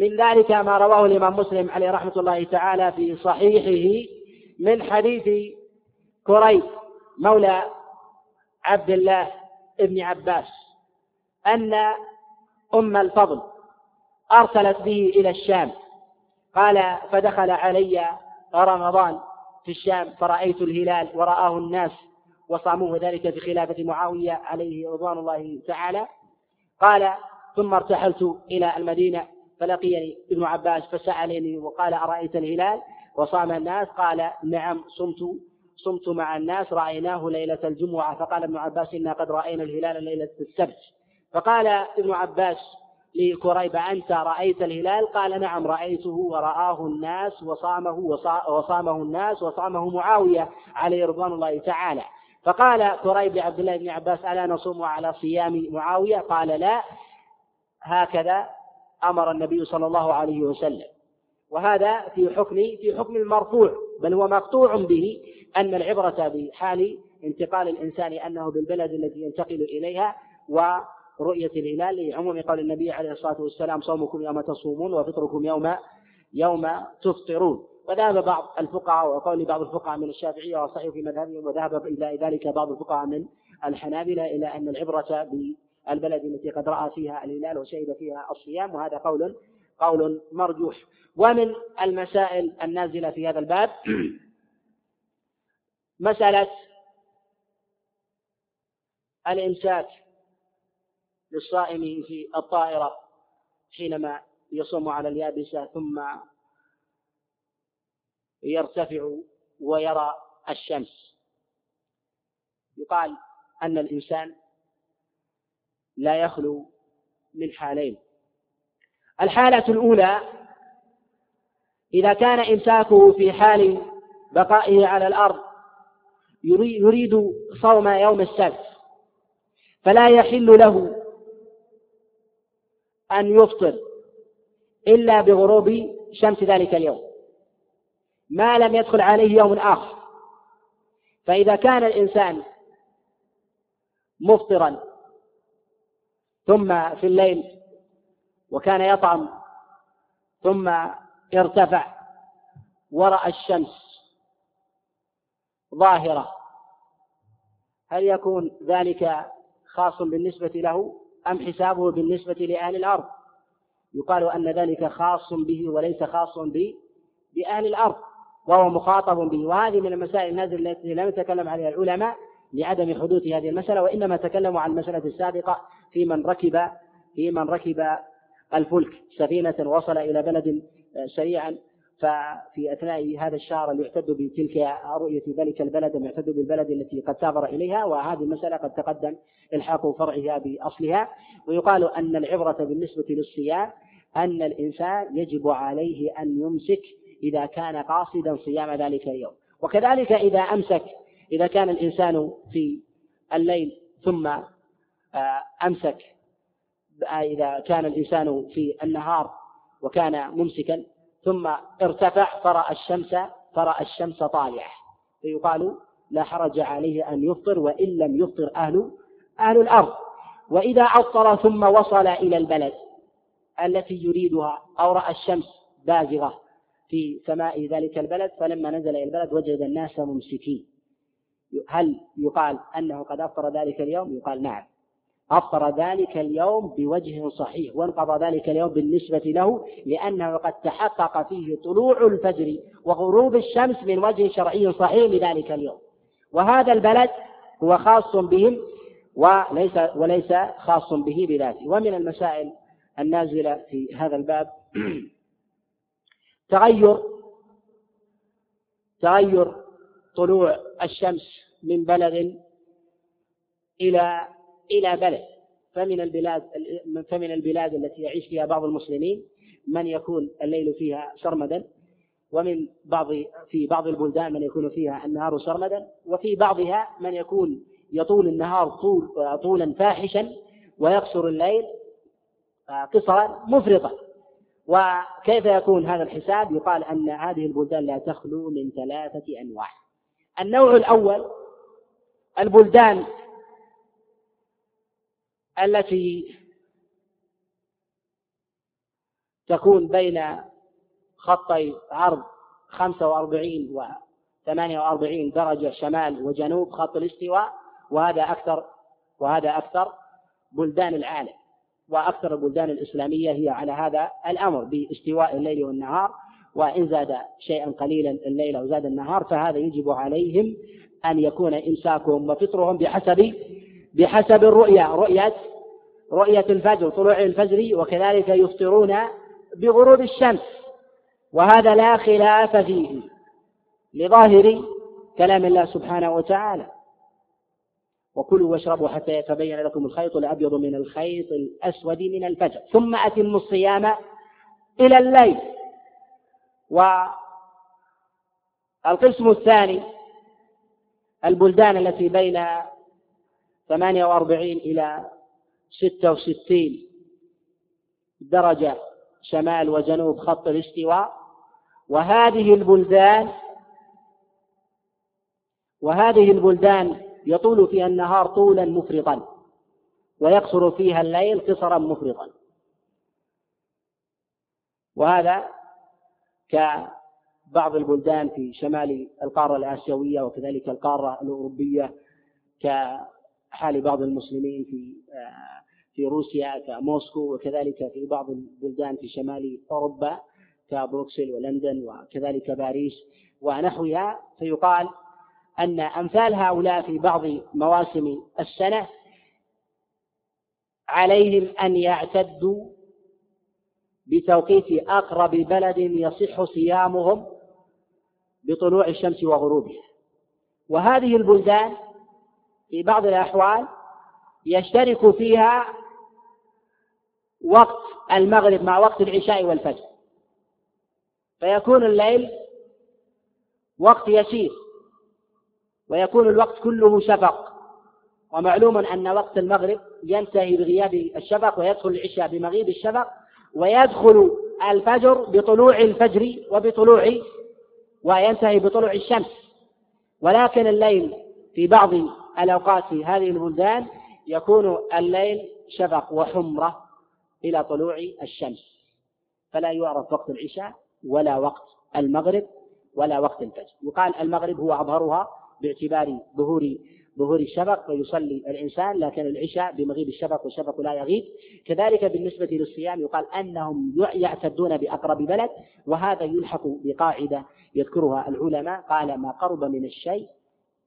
من ذلك ما رواه الإمام مسلم عليه رحمة الله تعالى في صحيحه من حديث كريب مولى عبد الله ابن عباس أن أم الفضل أرسلت به إلى الشام قال فدخل علي رمضان في الشام فرأيت الهلال ورآه الناس وصاموه ذلك في خلافة معاوية عليه رضوان الله تعالى قال ثم ارتحلت إلى المدينة فلقيني ابن عباس فسألني وقال أرأيت الهلال وصام الناس قال نعم صمت صمت مع الناس رأيناه ليلة الجمعة. فقال ابن عباس إنا قد رأينا الهلال ليلة السبت. فقال ابن عباس لكريب أنت رأيت الهلال؟ قال نعم رأيته ورآه الناس وصامه وصامه الناس وصامه معاوية عليه رضوان الله تعالى. فقال كريب لعبد الله بن عباس ألا نصوم على صيام معاوية؟ قال لا. هكذا أمر النبي صلى الله عليه وسلم. وهذا في حكم في حكم المرفوع بل هو مقطوع به أن العبرة بحال انتقال الإنسان أنه بالبلد الذي ينتقل إليها ورؤية الهلال لعموم قول النبي عليه الصلاة والسلام صومكم يوم تصومون وفطركم يوم يوم تفطرون. وذهب بعض الفقهاء وقول بعض الفقهاء من الشافعية وصحيح في مذهبهم وذهب إلى ذلك بعض الفقهاء من الحنابلة إلى أن العبرة بالبلد التي قد رأى فيها الهلال وشهد فيها الصيام وهذا قول قول مرجوح. ومن المسائل النازلة في هذا الباب مسألة الإمساك للصائم في الطائرة حينما يصوم على اليابسة ثم يرتفع ويرى الشمس. يقال أن الإنسان لا يخلو من حالين. الحالة الأولى إذا كان إمساكه في حال بقائه على الأرض يريد صوم يوم السبت فلا يحل له أن يفطر إلا بغروب شمس ذلك اليوم. ما لم يدخل عليه يوم آخر. فإذا كان الإنسان مفطرا ثم في الليل وكان يطعم ثم ارتفع ورأى الشمس ظاهرة. هل يكون ذلك خاص بالنسبة له أم حسابه بالنسبة لأهل الأرض؟ يقال أن ذلك خاص به وليس خاص بأهل الأرض وهو مخاطب به. وهذه من المسائل النازلة التي لم يتكلم عليها العلماء لعدم حدوث هذه المسألة وإنما تكلموا عن المسألة السابقة في من ركب في من ركب الفلك سفينة وصل إلى بلد سريعا. ففي أثناء هذا الشهر يعتد بتلك رؤية ذلك البلد يعتد بالبلد التي قد سافر إليها وهذه المسألة قد تقدم إلحاق فرعها بأصلها. ويقال أن العبرة بالنسبة للصيام أن الإنسان يجب عليه أن يمسك إذا كان قاصدا صيام ذلك اليوم. وكذلك إذا أمسك إذا كان الإنسان في الليل ثم آه، أمسك إذا كان الإنسان في النهار وكان ممسكا ثم ارتفع فرأى الشمس فرأى الشمس طالعة. فيقال لا حرج عليه أن يفطر وإن لم يفطر أهل أهل الأرض. وإذا عطر ثم وصل إلى البلد التي يريدها أو رأى الشمس بازغة في سماء ذلك البلد فلما نزل إلى البلد وجد الناس ممسكين. هل يقال أنه قد أفطر ذلك اليوم؟ يقال نعم. أفطر ذلك اليوم بوجه صحيح وانقضى ذلك اليوم بالنسبة له لأنه قد تحقق فيه طلوع الفجر وغروب الشمس من وجه شرعي صحيح لذلك اليوم. وهذا البلد هو خاص بهم وليس وليس خاص به بذاته. ومن المسائل النازلة في هذا الباب تغير تغير طلوع الشمس من بلد إلى إلى بلد. فمن البلاد فمن البلاد التي يعيش فيها بعض المسلمين من يكون الليل فيها سرمدا ومن بعض في بعض البلدان من يكون فيها النهار سرمدا وفي بعضها من يكون يطول النهار طول طولا فاحشا ويقصر الليل قصرا مفرطا. وكيف يكون هذا الحساب؟ يقال أن هذه البلدان لا تخلو من ثلاثة أنواع. النوع الأول البلدان التي تكون بين خطي عرض 45 و 48 درجة شمال وجنوب خط الاستواء وهذا أكثر وهذا أكثر بلدان العالم وأكثر البلدان الإسلامية هي على هذا الأمر باستواء الليل والنهار. وإن زاد شيئا قليلا الليل أو زاد النهار فهذا يجب عليهم أن يكون إمساكهم وفطرهم بحسب بحسب الرؤيا رؤية رؤية الفجر طلوع الفجر وكذلك يفطرون بغروب الشمس. وهذا لا خلاف فيه لظاهر كلام الله سبحانه وتعالى. وكلوا واشربوا حتى يتبين لكم الخيط الأبيض من الخيط الأسود من الفجر ثم أتموا الصيام إلى الليل. والقسم الثاني البلدان التي بين 48 إلى 66 درجة شمال وجنوب خط الاستواء. وهذه البلدان وهذه البلدان يطول فيها النهار طولا مفرطا ويقصر فيها الليل قصرا مفرطا. وهذا كبعض البلدان في شمال القارة الآسيوية وكذلك القارة الأوروبية كحال بعض المسلمين في في روسيا كموسكو وكذلك في بعض البلدان في شمال أوروبا كبروكسل ولندن وكذلك باريس ونحوها. فيقال أن أمثال هؤلاء في بعض مواسم السنة عليهم أن يعتدوا بتوقيت أقرب بلد يصح صيامهم بطلوع الشمس وغروبها. وهذه البلدان في بعض الأحوال يشترك فيها وقت المغرب مع وقت العشاء والفجر. فيكون الليل وقت يسير ويكون الوقت كله شفق. ومعلوم أن وقت المغرب ينتهي بغياب الشفق ويدخل العشاء بمغيب الشفق ويدخل الفجر بطلوع الفجر وبطلوع وينتهي بطلوع الشمس. ولكن الليل في بعض الأوقات في هذه البلدان يكون الليل شفق وحمرة إلى طلوع الشمس. فلا يعرف وقت العشاء ولا وقت المغرب ولا وقت الفجر. يقال المغرب هو أظهرها باعتبار ظهور ظهور الشفق فيصلي الإنسان لكن العشاء بمغيب الشفق والشفق لا يغيب. كذلك بالنسبة للصيام يقال أنهم يعتدون بأقرب بلد وهذا يلحق بقاعدة يذكرها العلماء. قال ما قرب من الشيء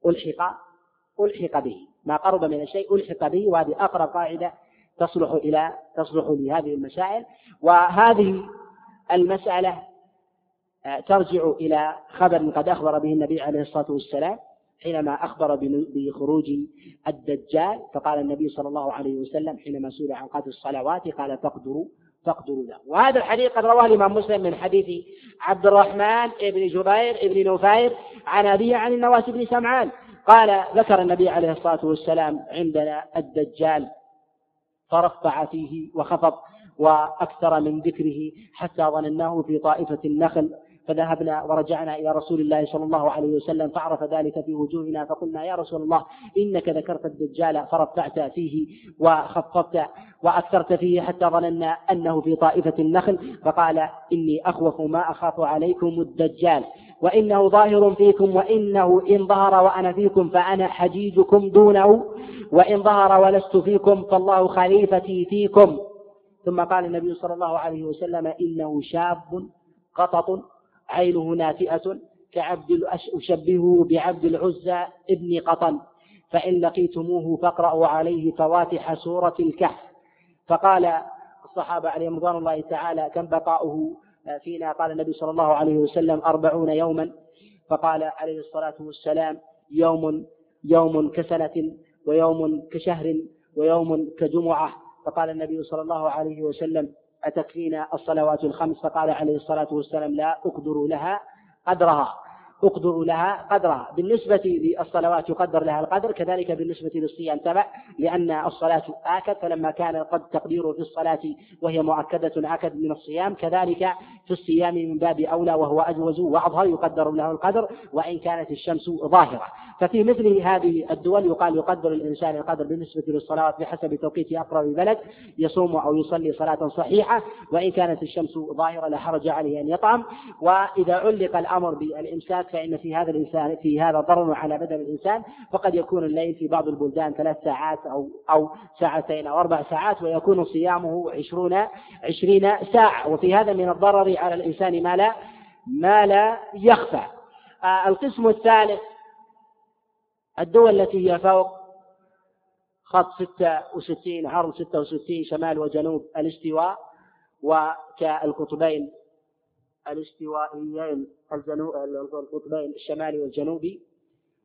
ألحق ألحق به. ما قرب من الشيء ألحق به. وهذه أقرب قاعدة تصلح إلى تصلح لهذه المسائل. وهذه المسألة آه، ترجع إلى خبر قد أخبر به النبي عليه الصلاة والسلام. حينما أخبر بخروج الدجال فقال النبي صلى الله عليه وسلم حينما سئل عن قدر الصلوات قال فاقدروا فاقدروا له. وهذا الحديث قد رواه الإمام مسلم من حديث عبد الرحمن بن جبير بن نفير عن أبيه عن النواس بن سمعان. قال ذكر النبي عليه الصلاة والسلام عندنا الدجال فرفع فيه وخفض وأكثر من ذكره حتى ظنناه في طائفة النخل فذهبنا ورجعنا إلى رسول الله صلى الله عليه وسلم فعرف ذلك في وجوهنا فقلنا يا رسول الله إنك ذكرت الدجال فرفعت فيه وخفضت وأكثرت فيه حتى ظننا أنه في طائفة النخل فقال إني أخوف ما أخاف عليكم الدجال وإنه ظاهر فيكم وإنه إن ظهر وأنا فيكم فأنا حجيجكم دونه وإن ظهر ولست فيكم فالله خليفتي فيكم. ثم قال النبي صلى الله عليه وسلم إنه شاب قطط عينه ناتئة كعبد أشبهه بعبد العزى ابن قطن. فإن لقيتموه فاقرأوا عليه فواتح سورة الكهف. فقال الصحابة عليهم رضوان الله تعالى كم بقاؤه فينا؟ قال النبي صلى الله عليه وسلم أربعون يوما. فقال عليه الصلاة والسلام يوم يوم كسنة ويوم كشهر ويوم كجمعة. فقال النبي صلى الله عليه وسلم أتكفينا الصلوات الخمس؟ فقال عليه الصلاة والسلام لا أقدر لها قدرها أقدر لها قدرها. بالنسبة للصلوات يقدر لها القدر كذلك بالنسبة للصيام. تبع لأن الصلاة آكد فلما كان قد تقديره في الصلاة وهي مؤكدة آكد من الصيام كذلك في الصيام من باب أولى وهو أجوز وأظهر يقدر له القدر وإن كانت الشمس ظاهرة. ففي مثل هذه الدول يقال يقدر الإنسان القدر بالنسبة للصلوات بحسب توقيت أقرب البلد يصوم أو يصلي صلاة صحيحة وإن كانت الشمس ظاهرة لا حرج عليه أن يطعم. وإذا علق الأمر بالإمساك فإن في هذا الإنسان في هذا ضرر على بدن الإنسان فقد يكون الليل في بعض البلدان ثلاث ساعات أو أو ساعتين أو أربع ساعات ويكون صيامه عشرون عشرين ساعة. وفي هذا من الضرر على الإنسان ما لا ما لا يخفى. آه، القسم الثالث الدول التي هي فوق خط ستة وستين عرض ستة وستين شمال وجنوب الاستواء وكالقطبين. الاستوائيين القطبين الشمالي والجنوبي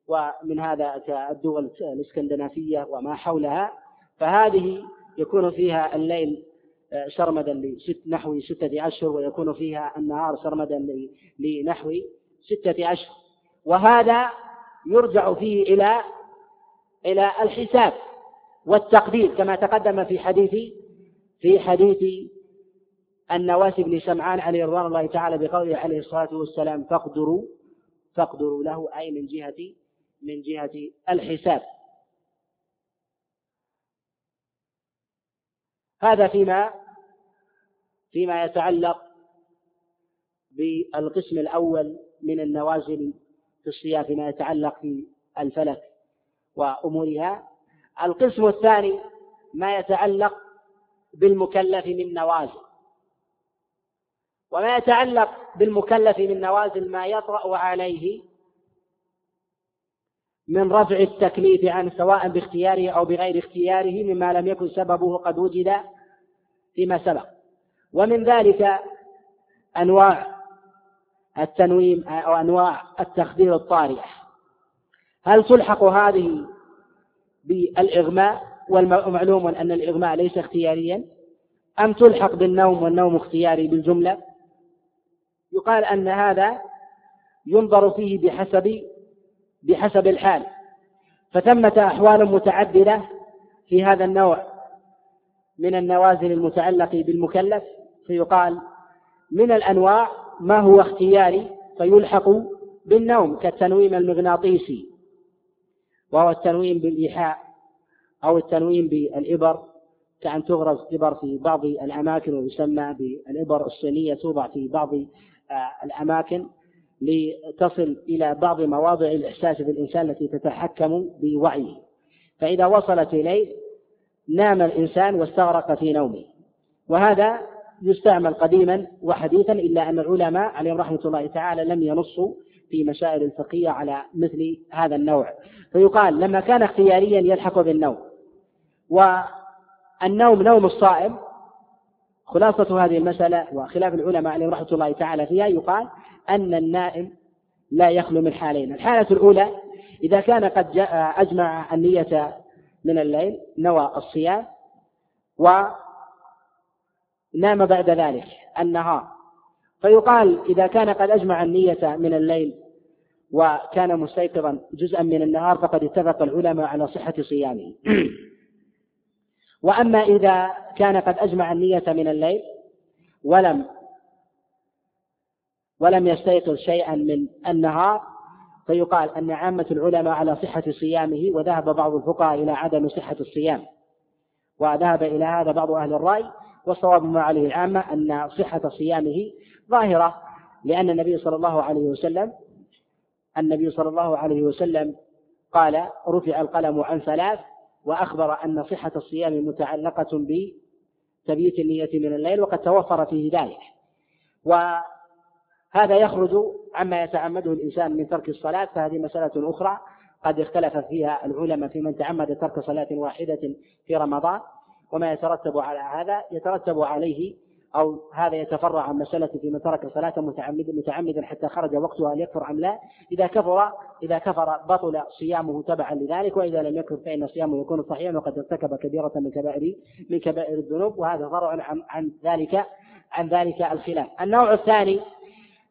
ومن هذا الدول الإسكندنافية وما حولها. فهذه يكون فيها الليل آه، سرمدا لست نحو ستة أشهر ويكون فيها النهار سرمدا لنحو ستة أشهر. وهذا يرجع فيه إلى إلى الحساب والتقدير كما تقدم في حديث في حديث النواس بن سمعان عليه رضوان الله تعالى بقوله عليه الصلاة والسلام فاقدروا فاقدروا له أي من جهة من جهة الحساب. هذا فيما فيما يتعلق بالقسم الأول من النوازل في الصيام فيما يتعلق في الفلك وأمورها. القسم الثاني ما يتعلق بالمكلف من نوازل. وما يتعلق بالمكلف من نوازل ما يطرأ عليه من رفع التكليف عنه سواء باختياره أو بغير اختياره مما لم يكن سببه قد وجد فيما سبق. ومن ذلك أنواع التنويم أو أنواع التخدير الطارئة. هل تلحق هذه بالإغماء والمعلوم أن الإغماء ليس اختياريا؟ أم تلحق بالنوم والنوم اختياري بالجملة؟ يقال أن هذا ينظر فيه بحسب بحسب الحال فثمة أحوال متعددة في هذا النوع من النوازل المتعلقة بالمكلف فيقال من الأنواع ما هو اختياري فيلحق بالنوم كالتنويم المغناطيسي وهو التنويم بالإيحاء أو التنويم بالإبر كأن تغرز إبر في بعض الأماكن ويسمى بالإبر الصينية توضع في بعض الأماكن لتصل إلى بعض مواضع الإحساس في الإنسان التي تتحكم بوعيه. فإذا وصلت إليه نام الإنسان واستغرق في نومه. وهذا يستعمل قديما وحديثا إلا أن العلماء عليهم رحمة الله تعالى لم ينصوا في مسائل الفقهية على مثل هذا النوع. فيقال لما كان اختياريا يلحق بالنوم والنوم نوم الصائم خلاصة هذه المسألة وخلاف العلماء عليهم رحمة الله تعالى فيها يقال أن النائم لا يخلو من حالين. الحالة الأولى إذا كان قد أجمع النية من الليل نوى الصيام ونام بعد ذلك النهار. فيقال إذا كان قد أجمع النية من الليل وكان مستيقظا جزءا من النهار فقد اتفق العلماء على صحة صيامه. وأما إذا كان قد أجمع النية من الليل ولم ولم يستيقظ شيئا من النهار فيقال أن عامة العلماء على صحة صيامه وذهب بعض الفقهاء إلى عدم صحة الصيام. وذهب إلى هذا بعض أهل الرأي والصواب ما عليه العامة أن صحة صيامه ظاهرة لأن النبي صلى الله عليه وسلم النبي صلى الله عليه وسلم قال رفع القلم عن ثلاث وأخبر أن صحة الصيام متعلقة بتبييت النية من الليل وقد توفر فيه ذلك وهذا يخرج عما يتعمده الإنسان من ترك الصلاة فهذه مسألة أخرى قد اختلف فيها العلماء في من تعمد ترك صلاة واحدة في رمضان. وما يترتب على هذا يترتب عليه أو هذا يتفرع عن مسألة في من ترك صلاة متعمدا متعمدا حتى خرج وقتها هل يكفر أم لا؟ إذا كفر إذا كفر بطل صيامه تبعا لذلك وإذا لم يكفر فإن صيامه يكون صحيحا وقد ارتكب كبيرة من كبائر من كبائر الذنوب وهذا فرع عن, عن ذلك عن ذلك الخلاف. النوع الثاني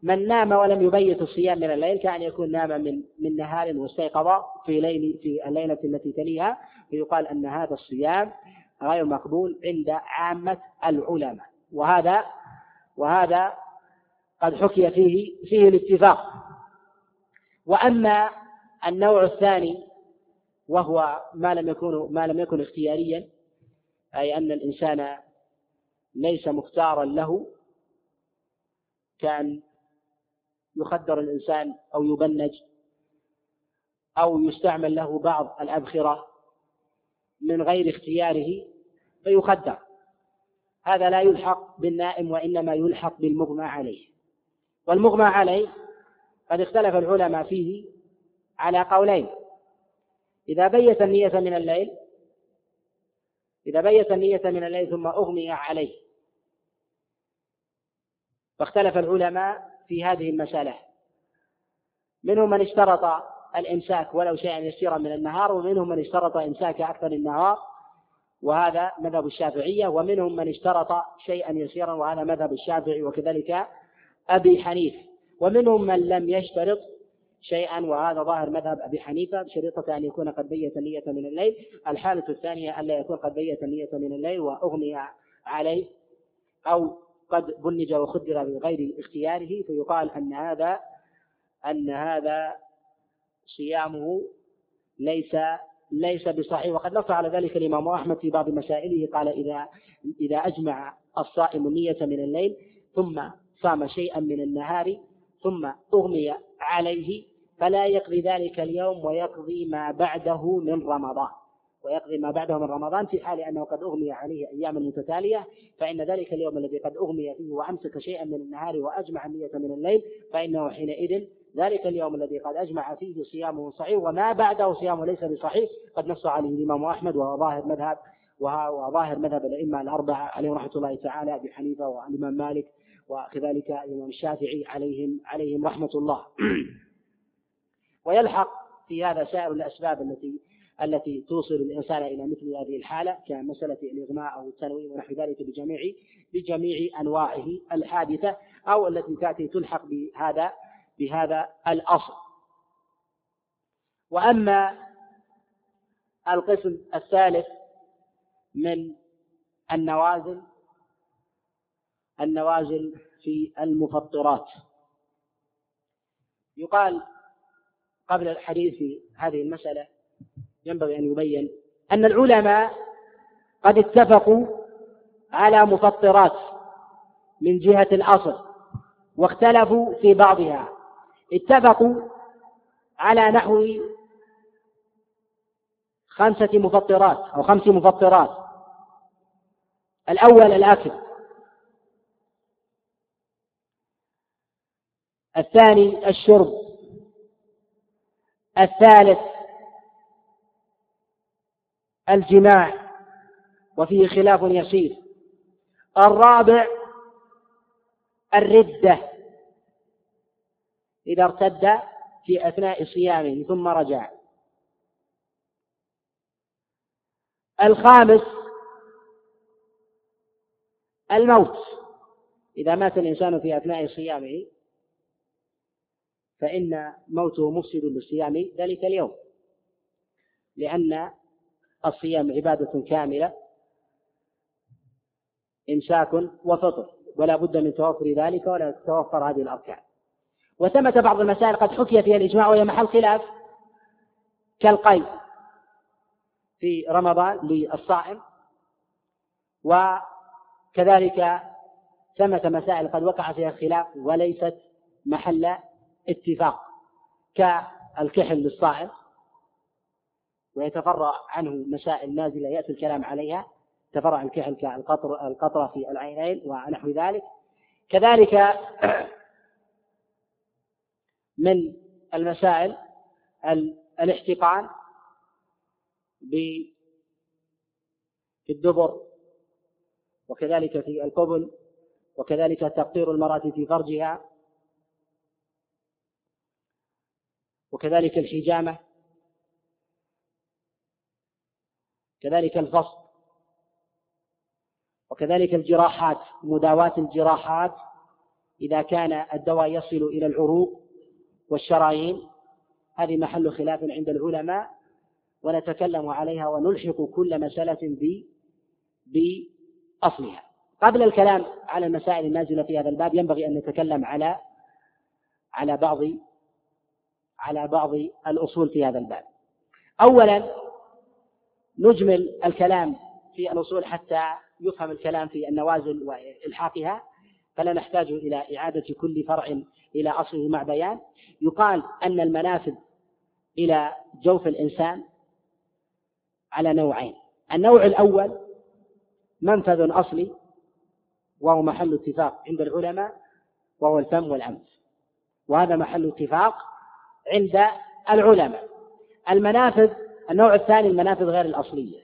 من نام ولم يبيت الصيام من الليل كأن يكون نام من من نهار واستيقظ في ليل في الليلة التي تليها فيقال أن هذا الصيام غير مقبول عند عامة العلماء وهذا وهذا قد حكي فيه فيه الاتفاق. وأما النوع الثاني وهو ما لم يكون ما لم يكن اختياريا أي أن الإنسان ليس مختارا له كأن يخدر الإنسان أو يبنج أو يستعمل له بعض الأبخرة من غير اختياره فيخدر. هذا لا يلحق بالنائم وإنما يلحق بالمغمى عليه. والمغمى عليه قد اختلف العلماء فيه على قولين. إذا بيت النية من الليل إذا بيت النية من الليل ثم أغمي عليه. فاختلف العلماء في هذه المسألة. منهم من اشترط الإمساك ولو شيئا يسيرا من النهار ومنهم من اشترط إمساك أكثر النهار. وهذا مذهب الشافعية ومنهم من اشترط شيئا يسيرا وهذا مذهب الشافعي وكذلك أبي حنيف ومنهم من لم يشترط شيئا وهذا ظاهر مذهب أبي حنيفة بشريطة أن يكون قد بيت النية من الليل. الحالة الثانية ألا يكون قد بيت النية من الليل وأغمي عليه أو قد بنج وخدر بغير اختياره. فيقال أن هذا أن هذا صيامه ليس ليس بصحيح. وقد نص على ذلك الإمام أحمد في بعض مسائله قال إذا إذا أجمع الصائم النية من الليل ثم صام شيئا من النهار ثم أغمي عليه فلا يقضي ذلك اليوم ويقضي ما بعده من رمضان. ويقضي ما بعده من رمضان في حال أنه قد أغمي عليه أياما متتالية فإن ذلك اليوم الذي قد أغمي فيه وأمسك شيئا من النهار وأجمع النية من الليل فإنه حينئذ ذلك اليوم الذي قد أجمع فيه صيامه صحيح وما بعده صيامه ليس بصحيح. قد نص عليه الإمام أحمد وهو ظاهر مذهب وظاهر مذهب الأئمة الأربعة عليهم رحمة الله تعالى أبي حنيفة والإمام مالك وكذلك الإمام الشافعي عليهم عليهم رحمة الله. ويلحق في هذا سائر الأسباب التي التي توصل الإنسان إلى مثل هذه الحالة كمسألة الإغماء أو التنويم ونحو ذلك بجميع بجميع أنواعه الحادثة أو التي تأتي تلحق بهذا بهذا الأصل. وأما القسم الثالث من النوازل النوازل في المفطرات. يقال قبل الحديث في هذه المسألة ينبغي أن يبين أن العلماء قد اتفقوا على مفطرات من جهة الأصل واختلفوا في بعضها. اتفقوا على نحو خمسة مفطرات أو خمس مفطرات. الأول الأكل. الثاني الشرب. الثالث الجماع. وفيه خلاف يسير. الرابع الردة. إذا ارتد في أثناء صيامه ثم رجع. الخامس الموت. إذا مات الإنسان في أثناء صيامه فإن موته مفسد للصيام ذلك اليوم. لأن الصيام عبادة كاملة إمساك وفطر ولا بد من توفر ذلك ولا تتوفر هذه الأركان. وثمة بعض المسائل قد حكي فيها الإجماع وهي محل خلاف كالقي في رمضان للصائم وكذلك ثمة مسائل قد وقع فيها خلاف وليست محل اتفاق كالكحل للصائم ويتفرع عنه مسائل نازلة يأتي الكلام عليها تفرع الكحل كالقطر القطرة في العينين ونحو ذلك. كذلك من المسائل الاحتقان في الدبر وكذلك في القبل وكذلك تقطير المرأة في فرجها وكذلك الحجامة كذلك الفصل وكذلك الجراحات مداواة الجراحات إذا كان الدواء يصل إلى العروق والشرايين هذه محل خلاف عند العلماء ونتكلم عليها ونلحق كل مسألة ب بأصلها. قبل الكلام على المسائل النازلة في هذا الباب ينبغي أن نتكلم على على بعض على بعض الأصول في هذا الباب. أولا نجمل الكلام في الأصول حتى يفهم الكلام في النوازل وإلحاقها. فلا نحتاج إلى إعادة كل فرع إلى أصله مع بيان. يقال أن المنافذ إلى جوف الإنسان على نوعين. النوع الأول منفذ أصلي وهو محل اتفاق عند العلماء وهو الفم والأنف. وهذا محل اتفاق عند العلماء. المنافذ النوع الثاني المنافذ غير الأصلية.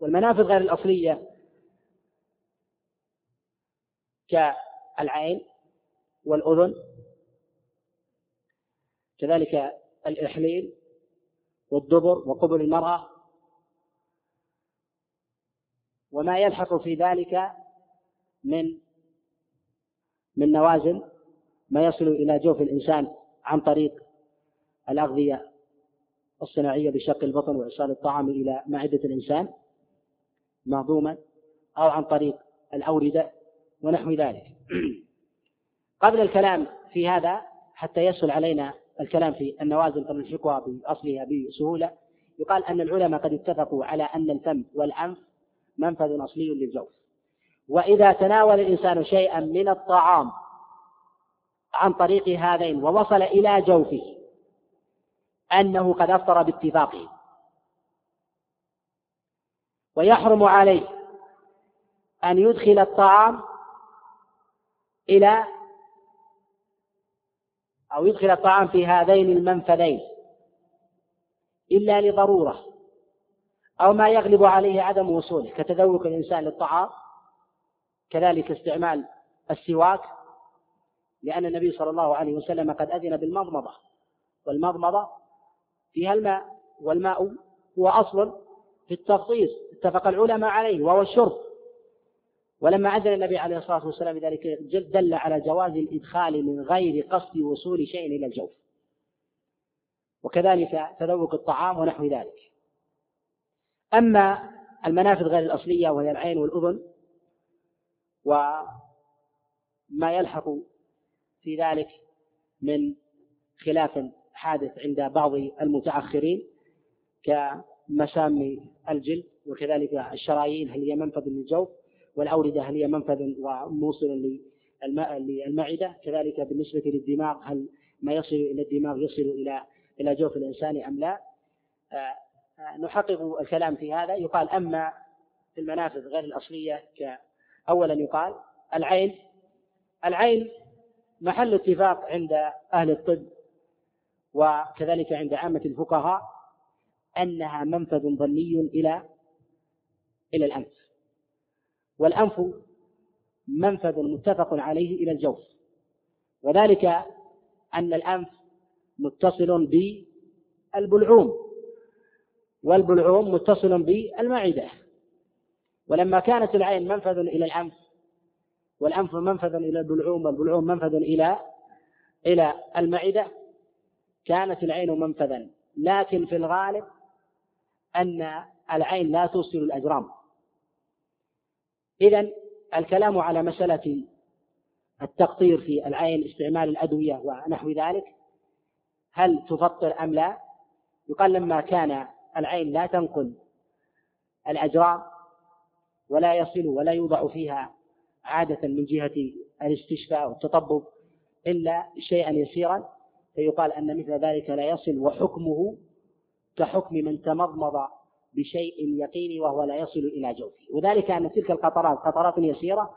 والمنافذ غير الأصلية كالعين والأذن كذلك الإحليل والدبر وقبل المرأة وما يلحق في ذلك من من نوازل ما يصل إلى جوف الإنسان عن طريق الأغذية الصناعية بشق البطن وإيصال الطعام إلى معدة الإنسان مهضوما أو عن طريق الأوردة ونحو ذلك. قبل الكلام في هذا حتى يسهل علينا الكلام في النوازل فنلحقها بأصلها بسهولة يقال أن العلماء قد اتفقوا على أن الفم والأنف منفذ أصلي للجوف. وإذا تناول الإنسان شيئا من الطعام عن طريق هذين ووصل إلى جوفه أنه قد أفطر باتفاقه. ويحرم عليه أن يدخل الطعام إلى أو يدخل الطعام في هذين المنفذين إلا لضرورة أو ما يغلب عليه عدم وصوله كتذوق الإنسان للطعام كذلك استعمال السواك لأن النبي صلى الله عليه وسلم قد أذن بالمضمضة والمضمضة فيها الماء والماء هو أصل في التخصيص اتفق العلماء عليه وهو الشرب. ولما أذن النبي عليه الصلاة والسلام بذلك دل على جواز الإدخال من غير قصد وصول شيء إلى الجوف. وكذلك تذوق الطعام ونحو ذلك. أما المنافذ غير الأصلية وهي العين والأذن وما يلحق في ذلك من خلاف حادث عند بعض المتأخرين كمسام الجلد وكذلك الشرايين هل هي منفذ للجوف والأوردة هل هي منفذ وموصل للمعدة؟ كذلك بالنسبة للدماغ هل ما يصل إلى الدماغ يصل إلى إلى جوف الإنسان أم لا؟ آه، نحقق الكلام في هذا. يقال أما في المنافذ غير الأصلية أولا يقال العين. العين محل اتفاق عند أهل الطب وكذلك عند عامة الفقهاء أنها منفذ ظني إلى إلى الأنف. والأنف منفذ متفق عليه إلى الجوف. وذلك أن الأنف متصل بالبلعوم والبلعوم متصل بالمعدة. ولما كانت العين منفذ إلى الأنف والأنف منفذ إلى البلعوم والبلعوم منفذ إلى إلى المعدة كانت العين منفذا. لكن في الغالب أن العين لا توصل الأجرام. إذا الكلام على مسألة التقطير في العين استعمال الأدوية ونحو ذلك هل تفطر أم لا؟ يقال لما كان العين لا تنقل الأجرام ولا يصل ولا يوضع فيها عادة من جهة الاستشفاء والتطبب إلا شيئا يسيرا فيقال أن مثل ذلك لا يصل وحكمه كحكم من تمضمض بشيء يقيني وهو لا يصل إلى جوفه. وذلك أن تلك القطرات قطرات يسيرة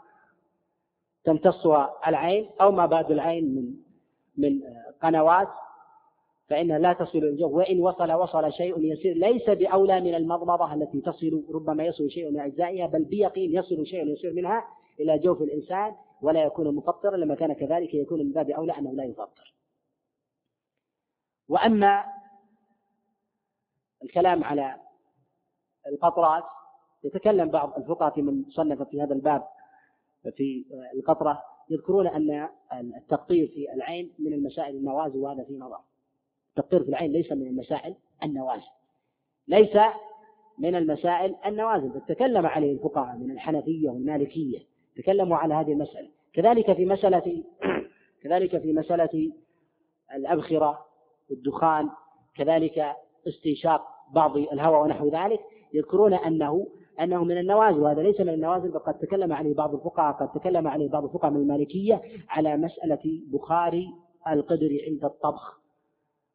تمتصها العين أو ما بعد العين من من قنوات فإنها لا تصل إلى الجوف. وإن وصل وصل شيء يسير. ليس بأولى من المضمضة التي تصل ربما يصل شيء من أجزائها بل بيقين يصل شيء يسير منها إلى جوف الإنسان ولا يكون مفطرا لما كان كذلك يكون من باب أولى أنه لا يفطر. وأما الكلام على القطرات. يتكلم بعض الفقهاء في من صنف في هذا الباب في القطرة يذكرون أن التقطير في العين من المسائل النوازل وهذا في نظر. التقطير في العين ليس من المسائل النوازل ليس من المسائل النوازل بل تكلم عليه الفقهاء من الحنفية والمالكية تكلموا على هذه المسألة. كذلك في مسألة كذلك في مسألة الأبخرة والدخان كذلك استنشاق بعض الهواء ونحو ذلك. يذكرون أنه أنه من النوازل وهذا ليس من النوازل بل قد تكلم عليه بعض الفقهاء قد تكلم عليه بعض الفقهاء من المالكية على مسألة بخار القدر عند الطبخ.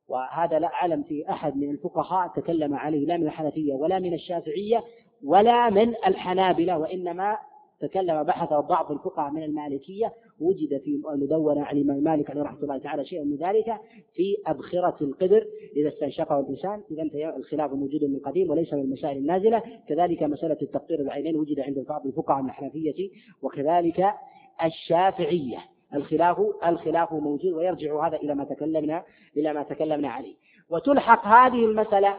وهذا لا أعلم في أحد من الفقهاء تكلم عليه لا من الحنفية ولا من الشافعية ولا من الحنابلة وإنما تكلم بحث بعض الفقهاء من المالكية وجد في المدونة عن الإمام مالك عليه رحمة الله تعالى شيء من ذلك في أبخرة القدر إذا استنشقه الإنسان. إذا الخلاف موجود من قديم وليس من المسائل النازلة. كذلك مسألة التقطير العينين وجد عند بعض الفقهاء من الحنفية وكذلك الشافعية. الخلاف الخلاف موجود ويرجع هذا إلى ما تكلمنا إلى ما تكلمنا عليه. وتلحق هذه المسألة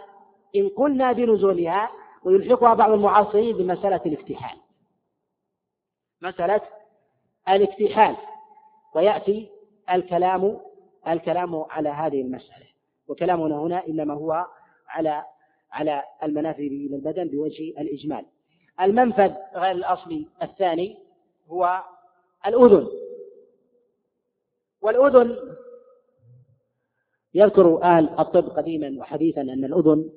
إن قلنا بنزولها ويلحقها بعض المعاصرين بمسألة الاكتحال. مسألة الاكتحال ويأتي الكلام الكلام على هذه المسألة وكلامنا هنا إنما هو على على المنافذ إلى البدن بوجه الإجمال. المنفذ غير الأصلي الثاني هو الأذن. والأذن يذكر أهل الطب قديما وحديثا أن الأذن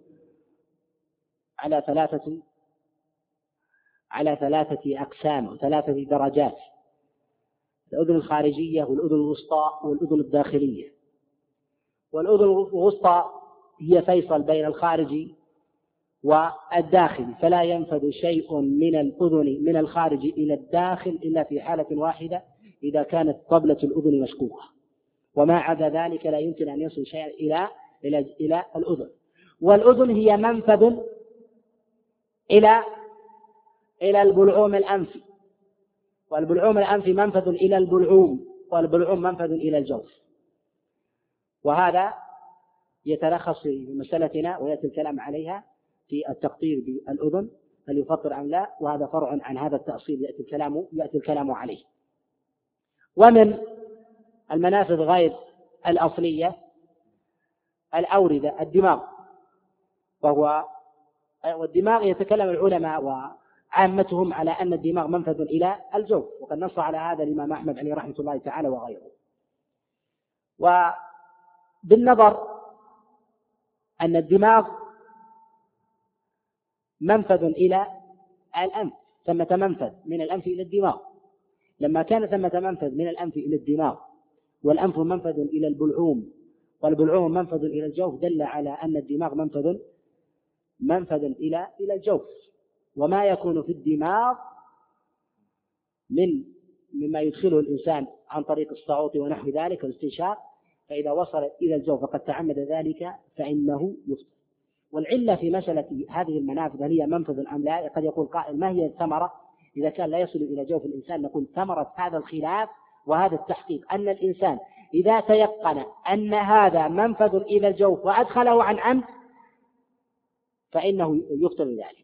على ثلاثة على ثلاثة أقسام وثلاثة درجات الأذن الخارجية والأذن الوسطى والأذن الداخلية. والأذن الوسطى هي فيصل بين الخارج والداخل فلا ينفذ شيء من الأذن من الخارج إلى الداخل إلا في حالة واحدة إذا كانت طبلة الأذن مشكوكة وما عدا ذلك لا يمكن أن يصل شيء إلى إلى إلى الأذن. والأذن هي منفذ إلى إلى البلعوم الأنفي والبلعوم الأنفي منفذ إلى البلعوم والبلعوم منفذ إلى الجوف. وهذا يتلخص في مسألتنا ويأتي الكلام عليها في التقطير بالأذن هل يفطر أم لا؟ وهذا فرع عن هذا التأصيل يأتي الكلام يأتي الكلام عليه. ومن المنافذ غير الأصلية الأوردة الدماغ. وهو والدماغ يتكلم العلماء وعامتهم على أن الدماغ منفذ إلى الجوف وقد نص على هذا الإمام أحمد عليه رحمة الله تعالى وغيره. وبالنظر أن الدماغ منفذ إلى الأنف ثمة منفذ من الأنف إلى الدماغ. لما كان ثمة منفذ من الأنف إلى الدماغ والأنف منفذ إلى البلعوم والبلعوم منفذ إلى الجوف دل على أن الدماغ منفذ منفذ إلى إلى الجوف. وما يكون في الدماغ من مما يدخله الإنسان عن طريق الصعوط ونحو ذلك والاستنشاق فإذا وصل إلى الجوف فقد تعمد ذلك فإنه يفطر. والعلة في مسألة هذه المنافذ هل هي منفذ أم لا؟ قد يقول قائل ما هي الثمرة؟ إذا كان لا يصل إلى جوف الإنسان نقول ثمرة هذا الخلاف وهذا التحقيق. أن الإنسان إذا تيقن أن هذا منفذ إلى الجوف وأدخله عن عمد فإنه يفطر ذلك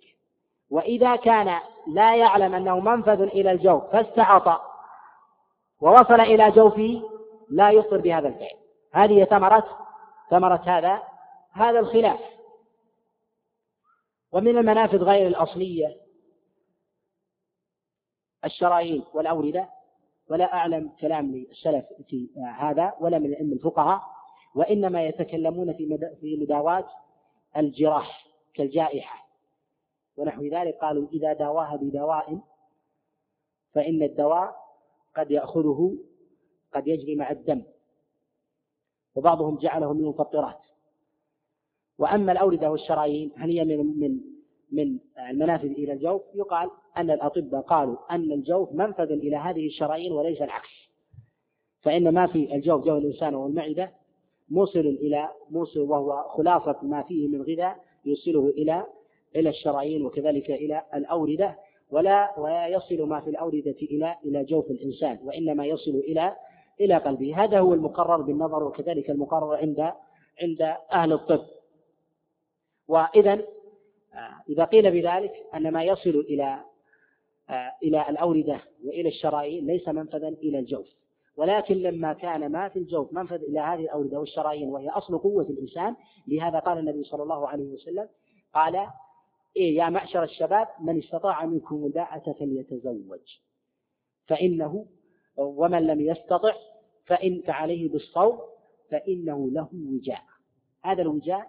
وإذا كان لا يعلم أنه منفذ إلى الجوف فاستعط ووصل إلى جوفه لا يفطر بهذا الفعل. هذه ثمرة ثمرة هذا هذا الخلاف. ومن المنافذ غير الأصلية الشرايين والأوردة. ولا أعلم كلام للسلف في هذا ولا من الأئمة الفقهاء وإنما يتكلمون في في مداواة الجراح كالجائحة. ونحو ذلك قالوا إذا داواها بدواء فإن الدواء قد يأخذه قد يجري مع الدم. وبعضهم جعله من المفطرات. وأما الأوردة والشرايين هل هي من من من المنافذ إلى الجوف؟ يقال أن الأطباء قالوا أن الجوف منفذ إلى هذه الشرايين وليس العكس. فإن ما في الجوف جو الإنسان والمعدة موصل إلى موصل وهو خلاصة ما فيه من غذاء يوصله إلى إلى الشرايين وكذلك إلى الأوردة ولا ولا يصل ما في الأوردة إلى إلى جوف الإنسان وإنما يصل إلى إلى قلبه. هذا هو المقرر بالنظر وكذلك المقرر عند عند أهل الطب. وإذا آه، إذا قيل بذلك أن ما يصل إلى آه، إلى الأوردة وإلى الشرايين ليس منفذا إلى الجوف. ولكن لما كان ما في الجوف منفذ إلى هذه الأوردة والشرايين وهي أصل قوة الإنسان لهذا قال النبي صلى الله عليه وسلم قال إيه يا معشر الشباب من استطاع منكم الباءة فليتزوج. فإنه ومن لم يستطع فإن فعليه بالصوم فإنه له وجاء. هذا الوجاء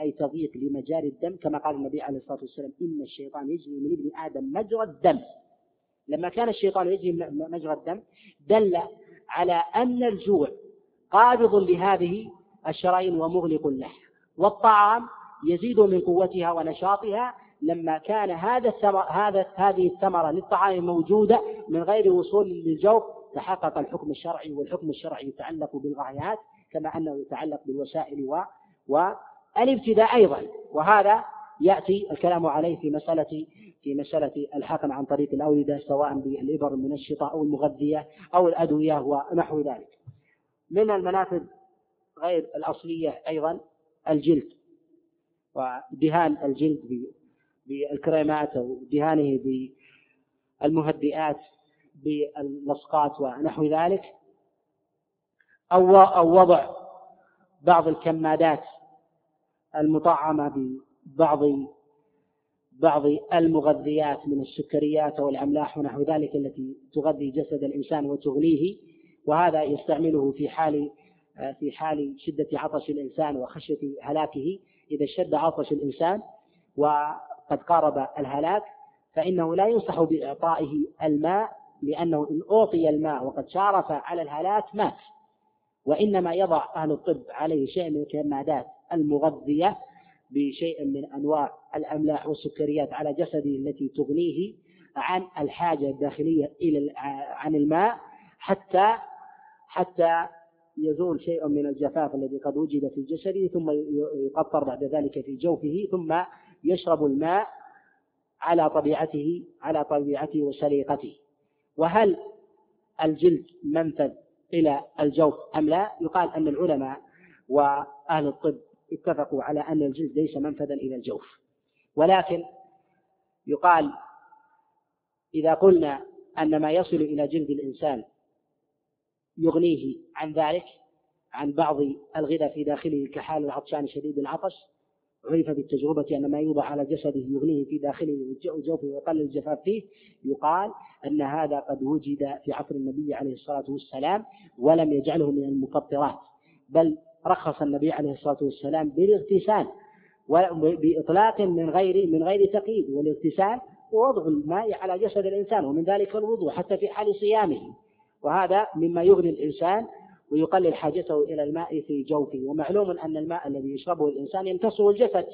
أي تضييق لمجاري الدم كما قال النبي عليه الصلاة والسلام إن الشيطان يجري من ابن آدم مجرى الدم. لما كان الشيطان يجري مجرى الدم دل على أن الجوع قابض لهذه الشرايين ومغلق له. والطعام يزيد من قوتها ونشاطها لما كان هذا الثمر هذا هذه الثمرة للطعام موجودة من غير وصول للجوف تحقق الحكم الشرعي والحكم الشرعي يتعلق بالغايات كما أنه يتعلق بالوسائل و والابتداء أيضا. وهذا يأتي الكلام عليه في مسألة في مسألة الحقن عن طريق الأوردة سواء بالإبر المنشطة أو المغذية أو الأدوية ونحو ذلك. من المنافذ غير الأصلية أيضا الجلد ودهان الجلد بالكريمات أو دهانه بالمهدئات باللصقات ونحو ذلك. أو أو وضع بعض الكمادات المطعمة ببعض بعض المغذيات من السكريات أو الأملاح ونحو ذلك التي تغذي جسد الإنسان وتغنيه وهذا يستعمله في حال في حال شدة عطش الإنسان وخشية هلاكه. إذا اشتد عطش الإنسان وقد قارب الهلاك فإنه لا ينصح بإعطائه الماء لأنه إن أعطي الماء وقد شارف على الهلاك مات. وإنما يضع أهل الطب عليه شيء من الكمادات المغذية بشيء من أنواع الأملاح والسكريات على جسده التي تغنيه عن الحاجة الداخلية إلى عن الماء حتى حتى يزول شيء من الجفاف الذي قد وجد في جسده ثم يقطر بعد ذلك في جوفه ثم يشرب الماء على طبيعته على طبيعته وسليقته وهل الجلد منفذ إلى الجوف أم لا؟ يقال أن العلماء وأهل الطب اتفقوا على أن الجلد ليس منفذا إلى الجوف. ولكن يقال إذا قلنا أن ما يصل إلى جلد الإنسان يغنيه عن ذلك عن بعض الغذاء في داخله كحال العطشان شديد العطش عرف بالتجربة أن ما يوضع على جسده يغنيه في داخله وجوفه ويقلل الجفاف فيه يقال أن هذا قد وجد في عصر النبي عليه الصلاة والسلام ولم يجعله من المفطرات بل رخص النبي عليه الصلاة والسلام بالاغتسال بإطلاق من غير من غير تقييد والاغتسال ووضع الماء على جسد الإنسان ومن ذلك الوضوء حتى في حال صيامه وهذا مما يغني الإنسان ويقلل حاجته إلى الماء في جوفه. ومعلوم أن الماء الذي يشربه الإنسان يمتصه الجسد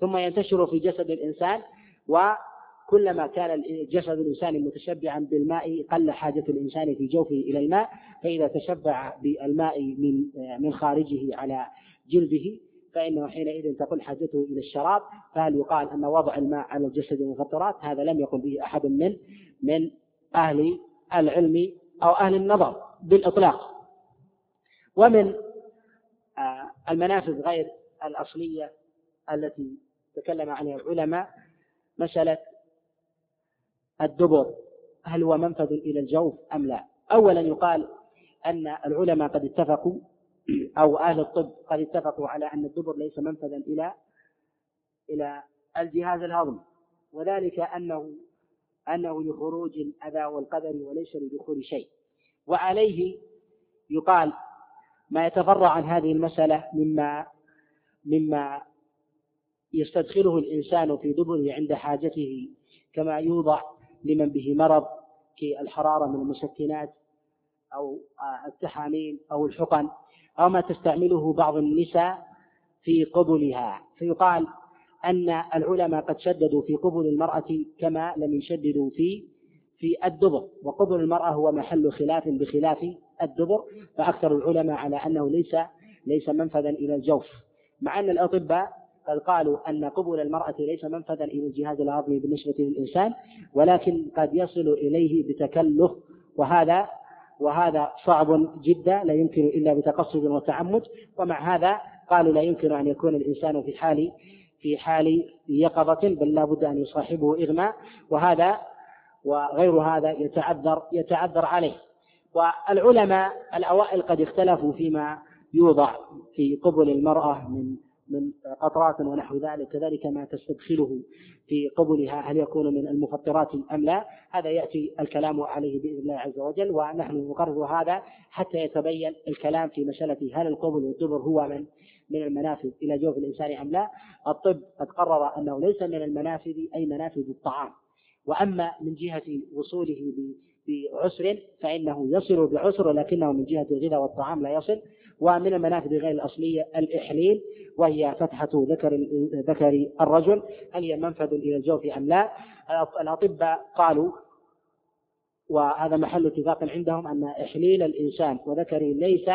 ثم ينتشر في جسد الإنسان. وكلما كان جسد الإنسان متشبعا بالماء قل حاجة الإنسان في جوفه إلى الماء. فإذا تشبع بالماء من من خارجه على جلده فإنه حينئذ تقل حاجته إلى الشراب. فهل يقال أن وضع الماء على الجسد المفطرات هذا لم يقل به أحد من من أهل العلم أو أهل النظر بالإطلاق. ومن آه، المنافذ غير الأصلية التي تكلم عنها العلماء مسألة الدبر. هل هو منفذ إلى الجوف أم لا؟ أولا يقال أن العلماء قد اتفقوا أو أهل الطب قد اتفقوا على أن الدبر ليس منفذا إلى إلى الجهاز الهضمي وذلك أنه أنه لخروج الأذى والقدر وليس لدخول شيء. وعليه يقال ما يتفرع عن هذه المسألة مما مما يستدخله الإنسان في دبره عند حاجته كما يوضع لمن به مرض كالحرارة من المسكنات أو التحامين أو الحقن أو ما تستعمله بعض النساء في قبلها. فيقال أن العلماء قد شددوا في قبل المرأة كما لم يشددوا في في الدبر. وقبل المرأة هو محل خلاف بخلاف الدبر فأكثر العلماء على أنه ليس ليس منفذا إلى الجوف. مع أن الأطباء قد قالوا أن قبل المرأة ليس منفذا إلى الجهاز الهضمي بالنسبة للإنسان ولكن قد يصل إليه بتكلف وهذا وهذا صعب جدا لا يمكن إلا بتقصد وتعمد. ومع هذا قالوا لا يمكن أن يكون الإنسان في حال في حال يقظة بل لا بد أن يصاحبه إغماء وهذا وغير هذا يتعذر يتعذر عليه. والعلماء الأوائل قد اختلفوا فيما يوضع في قبل المرأة من من قطرات ونحو ذلك كذلك ما تستدخله في قبلها هل يكون من المفطرات أم لا؟ هذا يأتي الكلام عليه بإذن الله عز وجل ونحن نقرر هذا حتى يتبين الكلام في مسألة هل القبل والدبر هو من من المنافذ إلى جوف الإنسان أم لا. الطب قد قرر أنه ليس من المنافذ أي منافذ الطعام. وأما من جهة وصوله بعسر فإنه يصل بعسر ولكنه من جهة الغذاء والطعام لا يصل ومن المنافذ غير الأصلية الإحليل وهي فتحة ذكر ذكر الرجل هل هي منفذ إلى الجوف أم لا؟ الأطباء قالوا وهذا محل اتفاق عندهم أن إحليل الإنسان وذكره ليس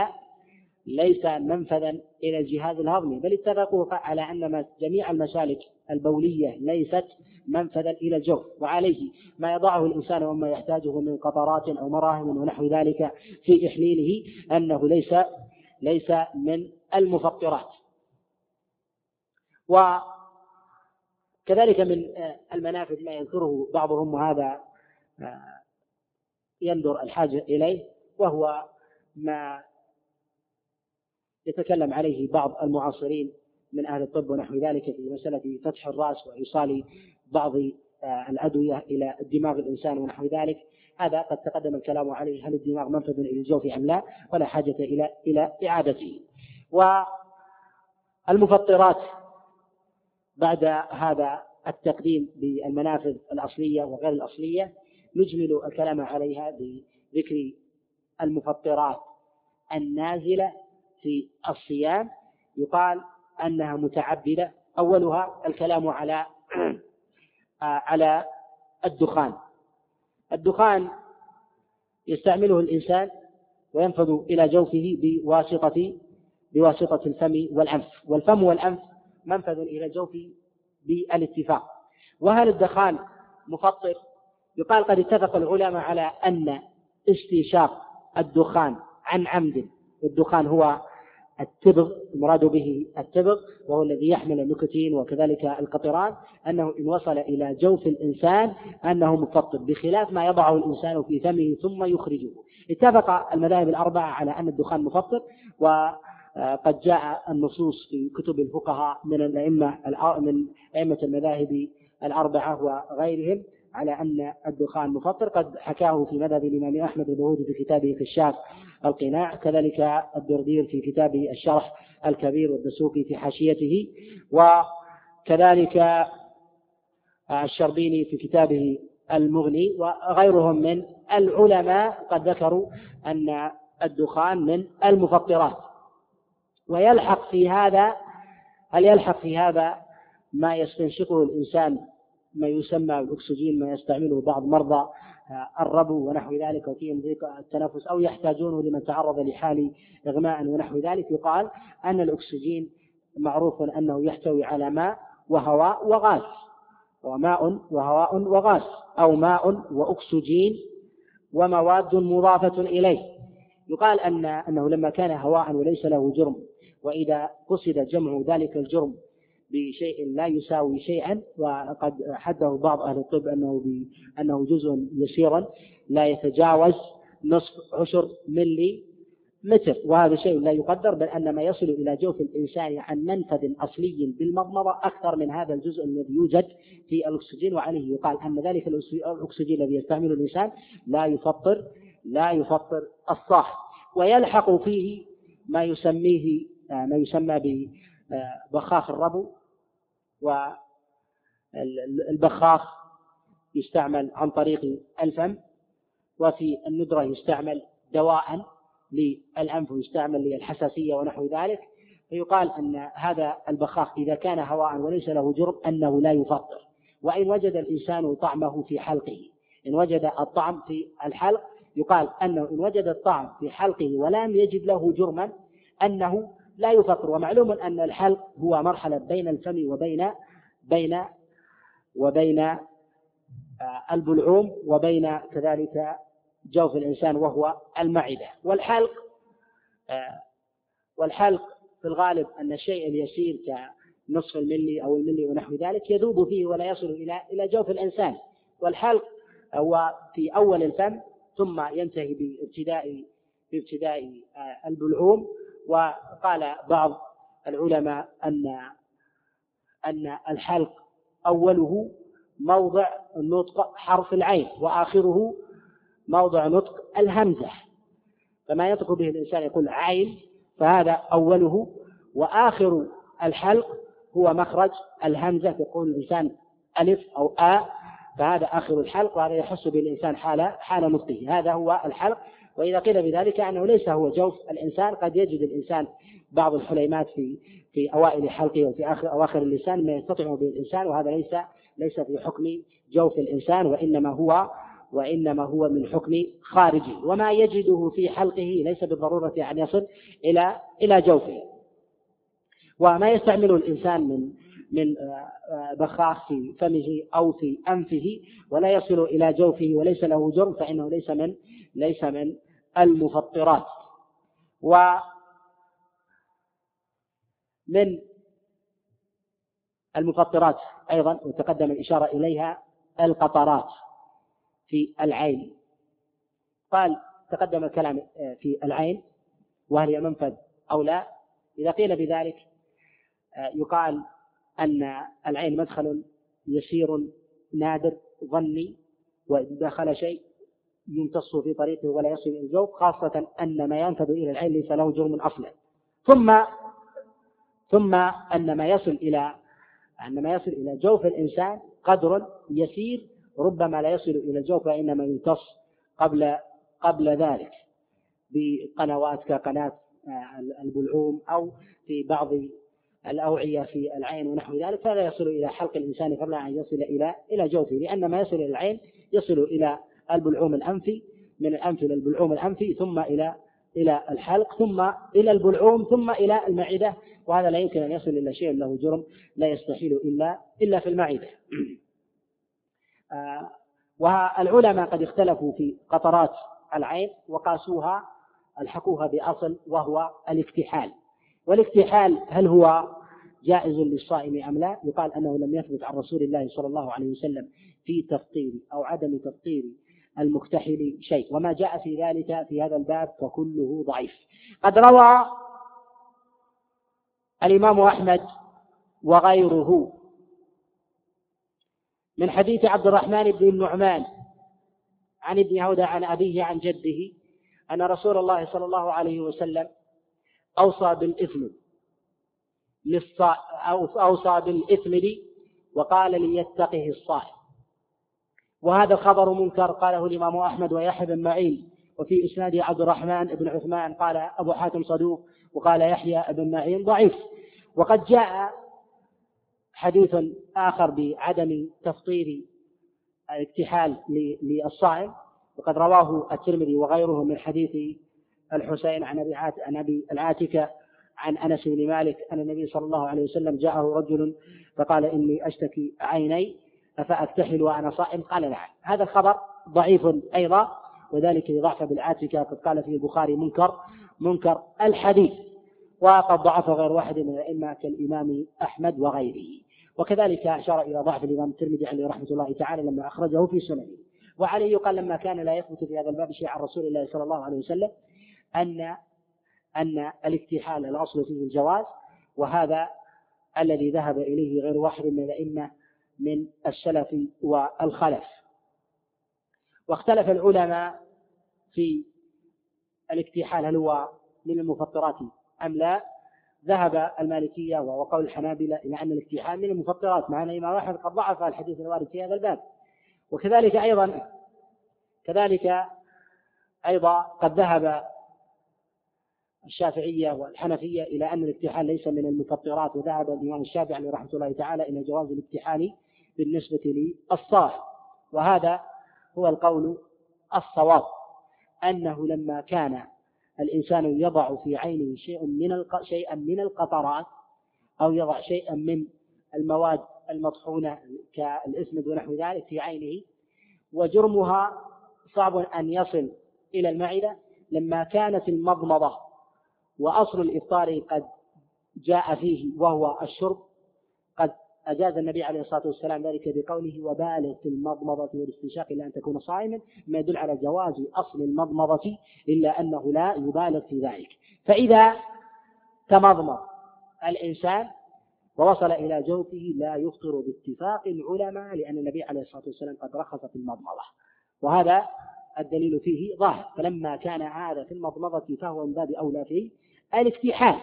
ليس منفذا إلى الجهاز الهضمي بل اتفقوا على أن جميع المسالك البولية ليست منفذا إلى الجوف وعليه ما يضعه الإنسان وما يحتاجه من قطرات أو مراهم ونحو ذلك في إحليله أنه ليس ليس من المفطرات. وكذلك من المنافذ ما يذكره بعضهم وهذا يندر الحاجة إليه وهو ما يتكلم عليه بعض المعاصرين من أهل الطب ونحو ذلك في مسألة فتح الرأس وإيصال بعض آه، الأدوية إلى الدماغ الإنسان ونحو ذلك. هذا قد تقدم الكلام عليه هل الدماغ منفذ إلى الجوف أم لا؟ ولا حاجة إلى إلى إعادته. والمفطرات بعد هذا التقديم بالمنافذ الأصلية وغير الأصلية نجمل الكلام عليها بذكر المفطرات النازلة في الصيام يقال أنها متعبدة. أولها الكلام على على الدخان. الدخان يستعمله الإنسان وينفذ إلى جوفه بواسطة بواسطة الفم والأنف. والفم والأنف منفذ إلى الجوف بالاتفاق. وهل الدخان مفطر؟ يقال قد اتفق العلماء على أن استنشاق الدخان عن عمد. والدخان هو التبغ المراد به التبغ وهو الذي يحمل النكتين وكذلك القطران أنه إن وصل إلى جوف الإنسان أنه مفطر بخلاف ما يضعه الإنسان في فمه ثم يخرجه. اتفق المذاهب الأربعة على أن الدخان مفطر وقد جاء النصوص في كتب الفقهاء من الأئمة من أئمة المذاهب الأربعة وغيرهم. على أن الدخان مفطر. قد حكاه في مذهب الإمام أحمد البهودي في كتابه كشاف القناع. كذلك الدردير في كتابه الشرح الكبير والدسوقي في حاشيته. وكذلك الشربيني في كتابه المغني. وغيرهم من العلماء قد ذكروا أن الدخان من المفطرات. ويلحق في هذا هل يلحق في هذا ما يستنشقه الإنسان ما يسمى بالأكسجين ما يستعمله بعض مرضى الربو ونحو ذلك وفيهم ضيق التنفس أو يحتاجونه لمن تعرض لحال إغماء ونحو ذلك. يقال أن الأكسجين معروف أنه يحتوي على ماء وهواء وغاز وماء وهواء وغاز أو ماء وأكسجين ومواد مضافة إليه. يقال أن أنه لما كان هواء وليس له جرم وإذا قصد جمع ذلك الجرم بشيء لا يساوي شيئا وقد حده بعض أهل الطب أنه أنه جزء يسيرا لا يتجاوز نصف عشر ملي متر وهذا شيء لا يقدر بل أن ما يصل إلى جوف الإنسان عن منفذ أصلي بالمضمضة أكثر من هذا الجزء الذي يوجد في الأكسجين وعليه يقال أن ذلك الأكسجين الذي يستعمله الإنسان لا يفطر لا يفطر الصاح. ويلحق فيه ما يسميه ما يسمى ببخاخ الربو والبخاخ يستعمل عن طريق الفم وفي الندرة يستعمل دواء للأنف ويستعمل للحساسية ونحو ذلك. فيقال أن هذا البخاخ إذا كان هواء وليس له جرم أنه لا يفطر. وإن وجد الإنسان طعمه في حلقه إن وجد الطعم في الحلق يقال أنه إن وجد الطعم في حلقه ولم يجد له جرما أنه لا يفطر ومعلوم أن الحلق هو مرحلة بين الفم وبين بين وبين آه، البلعوم وبين كذلك جوف الإنسان وهو المعدة. والحلق آه، والحلق في الغالب أن الشيء اليسير كنصف الملي أو الملي ونحو ذلك يذوب فيه ولا يصل إلى إلى جوف الإنسان. والحلق هو في أول الفم ثم ينتهي بابتداء بابتداء آه، البلعوم. وقال بعض العلماء أن أن الحلق أوله موضع نطق حرف العين وآخره موضع نطق الهمزة. فما ينطق به الإنسان يقول عين فهذا أوله. وآخر الحلق هو مخرج الهمزة يقول الإنسان ألف أو آ فهذا آخر الحلق وهذا يحس به الإنسان حال حال نطقه. هذا هو الحلق وإذا قيل بذلك أنه ليس هو جوف الإنسان قد يجد الإنسان بعض الحليمات في في أوائل حلقه وفي آخر أواخر اللسان ما يستطيع به الإنسان وهذا ليس ليس في حكم جوف الإنسان وإنما هو وإنما هو من حكم خارجي وما يجده في حلقه ليس بالضرورة أن يصل إلى إلى جوفه. وما يستعمله الإنسان من من آه، بخاخ في فمه أو في أنفه ولا يصل إلى جوفه وليس له جرم فإنه ليس من ليس من المفطرات. و من المفطرات أيضا وتقدم الإشارة إليها القطرات في العين. قال تقدم الكلام آه، في العين وهل هي منفذ أو لا؟ إذا قيل بذلك آه، يقال أن العين مدخل يسير نادر ظني وإذا دخل شيء يمتص في طريقه ولا يصل إلى الجوف خاصة أن ما ينفذ إلى العين ليس له جرم أصلا. ثم ثم أن ما يصل إلى أن ما يصل إلى جوف الإنسان قدر يسير ربما لا يصل إلى الجوف وإنما يمتص قبل قبل ذلك بقنوات كقناة آه، البلعوم أو في بعض الأوعية في العين ونحو ذلك فلا يصل إلى حلق الإنسان قبل أن يصل إلى إلى جوفه لأن ما يصل إلى العين يصل إلى البلعوم الأنفي من الأنف إلى البلعوم الأنفي ثم إلى إلى الحلق ثم إلى البلعوم ثم إلى المعدة وهذا لا يمكن أن يصل إلى شيء له جرم لا يستحيل إلا إلا في المعدة. آه، والعلماء قد اختلفوا في قطرات العين وقاسوها ألحقوها بأصل وهو الاكتحال. والاكتحال هل هو جائز للصائم أم لا؟ يقال أنه لم يثبت عن رسول الله صلى الله عليه وسلم في تفطير أو عدم تفطير المكتحل شيء. وما جاء في ذلك في هذا الباب فكله ضعيف. قد روى الإمام أحمد وغيره من حديث عبد الرحمن بن النعمان عن ابن هودة عن أبيه عن جده أن رسول الله صلى الله عليه وسلم أوصى بالإثم أوصى بالإثم وقال ليتقه الصائم. وهذا الخبر منكر قاله الإمام أحمد ويحيى بن معين وفي إسناده عبد الرحمن بن عثمان قال أبو حاتم صدوق وقال يحيى بن معين ضعيف. وقد جاء حديث آخر بعدم تفطير الاكتحال للصائم وقد رواه الترمذي وغيره من حديث الحسين عن أبي عن أبي العاتكة عن أنس بن مالك أن النبي صلى الله عليه وسلم جاءه رجل فقال إني أشتكي عيني افاكتحل وأنا صائم؟ قال نعم. هذا الخبر ضعيف أيضا وذلك لضعف بالعاتكه قد قال فيه البخاري منكر منكر الحديث. وقد ضعف غير واحد من الأئمة كالإمام أحمد وغيره. وكذلك أشار إلى ضعف الإمام الترمذي عليه رحمة الله تعالى لما أخرجه في سننه. وعليه يقال لما كان لا يثبت في هذا الباب شيء عن رسول الله صلى الله عليه وسلم أن أن الاكتحال الأصل فيه الجواز وهذا الذي ذهب إليه غير واحد من الأئمة من السلف والخلف. واختلف العلماء في الاكتحال هل هو من المفطرات أم لا. ذهب المالكية وقول الحنابلة إلى أن الاكتحال من المفطرات مع أن الإمام أحمد قد ضعف الحديث الوارد في هذا الباب. وكذلك أيضا كذلك أيضا قد ذهب الشافعية والحنفية إلى أن الاكتحال ليس من المفطرات. وذهب الإمام الشافعي رحمة الله تعالى إلى جواز الاكتحال بالنسبة للصائم وهذا هو القول الصواب أنه لما كان الإنسان يضع في عينه شيء من شيئا من القطرات أو يضع شيئا من المواد المطحونة كالإسمد ونحو ذلك في عينه وجرمها صعب أن يصل إلى المعدة. لما كانت المضمضة وأصل الإفطار قد جاء فيه وهو الشرب أجاز النبي عليه الصلاة والسلام ذلك بقوله وبالغ في المضمضة والاستنشاق إلا أن تكون صائما ما يدل على جواز أصل المضمضة إلا أنه لا يبالغ في ذلك. فإذا تمضمض الإنسان ووصل إلى جوفه لا يفطر باتفاق العلماء لأن النبي عليه الصلاة والسلام قد رخص في المضمضة. وهذا الدليل فيه ظاهر. فلما كان هذا في المضمضة فهو من باب أولى في الاكتحال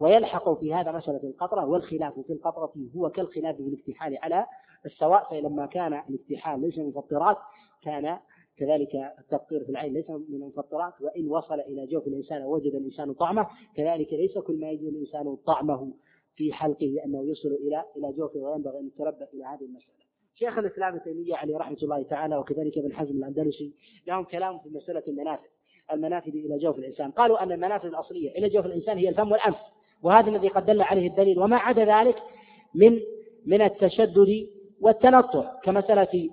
ويلحق في هذا مسألة القطرة والخلاف في القطرة هو كالخلاف في الاكتحال على السواء فلما كان الاكتحال ليس من المفطرات كان كذلك التفطير في العين ليس من المفطرات وإن وصل إلى جوف الإنسان ووجد الإنسان طعمه كذلك ليس كل ما يجد الإنسان طعمه في حلقه أنه يصل إلى إلى جوفه وينبغي أن يتربى إلى هذه المسألة. شيخ الإسلام ابن تيمية عليه رحمة الله تعالى وكذلك ابن حزم الأندلسي لهم كلام في مسألة المنافذ المنافذ إلى جوف الإنسان قالوا أن المنافذ الأصلية إلى جوف الإنسان هي الفم والأنف وهذا الذي قد دل عليه الدليل وما عدا ذلك من من التشدد والتنطع كمسألة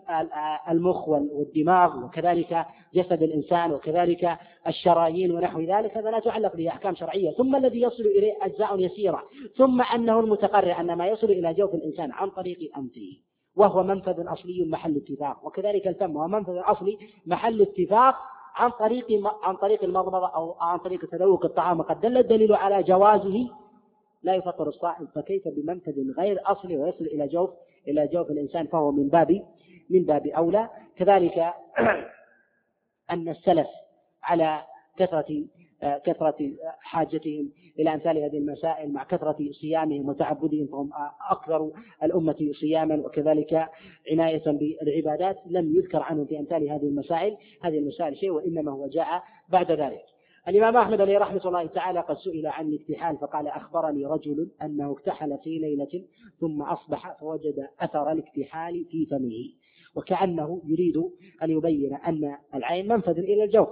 المخ والدماغ وكذلك جسد الإنسان وكذلك الشرايين ونحو ذلك هذا لا تعلق به أحكام شرعية. ثم الذي يصل إليه أجزاء يسيرة ثم أنه المتقرر أن ما يصل إلى جوف الإنسان عن طريق أنفه وهو منفذ أصلي محل اتفاق وكذلك الفم هو منفذ أصلي محل اتفاق عن طريق عن طريق المضمضة أو عن طريق تذوق الطعام. وقد دل الدليل على جوازه لا يفطر الصائم فكيف بمنفذ غير أصلي ويصل إلى جوف إلى جوف الإنسان فهو من باب من باب أولى. كذلك أن السلف على كثرة كثرة حاجتهم إلى أمثال هذه المسائل مع كثرة صيامهم وتعبدهم فهم أكثر الأمة صياما. وكذلك عناية بالعبادات لم يذكر عنهم في أمثال هذه المسائل. هذه المسائل شيء وإنما هو جاء بعد ذلك. الإمام أحمد عليه رحمة الله تعالى قد سئل عن الاكتحال فقال أخبرني رجل أنه اكتحل في ليلة ثم أصبح فوجد أثر الاكتحال في فمه. وكأنه يريد أن يبين أن العين منفذ إلى الجوف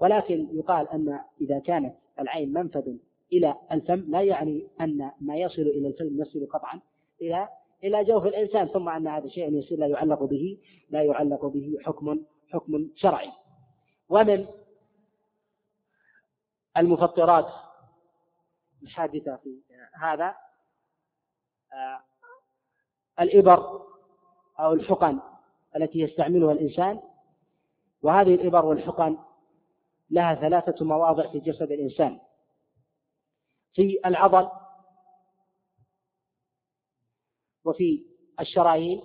ولكن يقال أن إذا كانت العين منفذ إلى الفم لا يعني أن ما يصل إلى الفم يصل قطعا إلى إلى جوف الإنسان ثم أن هذا شيء يصير لا يعلق به لا يعلق به حكم حكم شرعي. ومن المفطرات الحادثة في هذا آه، الإبر أو الحقن التي يستعملها الإنسان. وهذه الإبر والحقن لها ثلاثة مواضع في جسد الإنسان. في العضل وفي الشرايين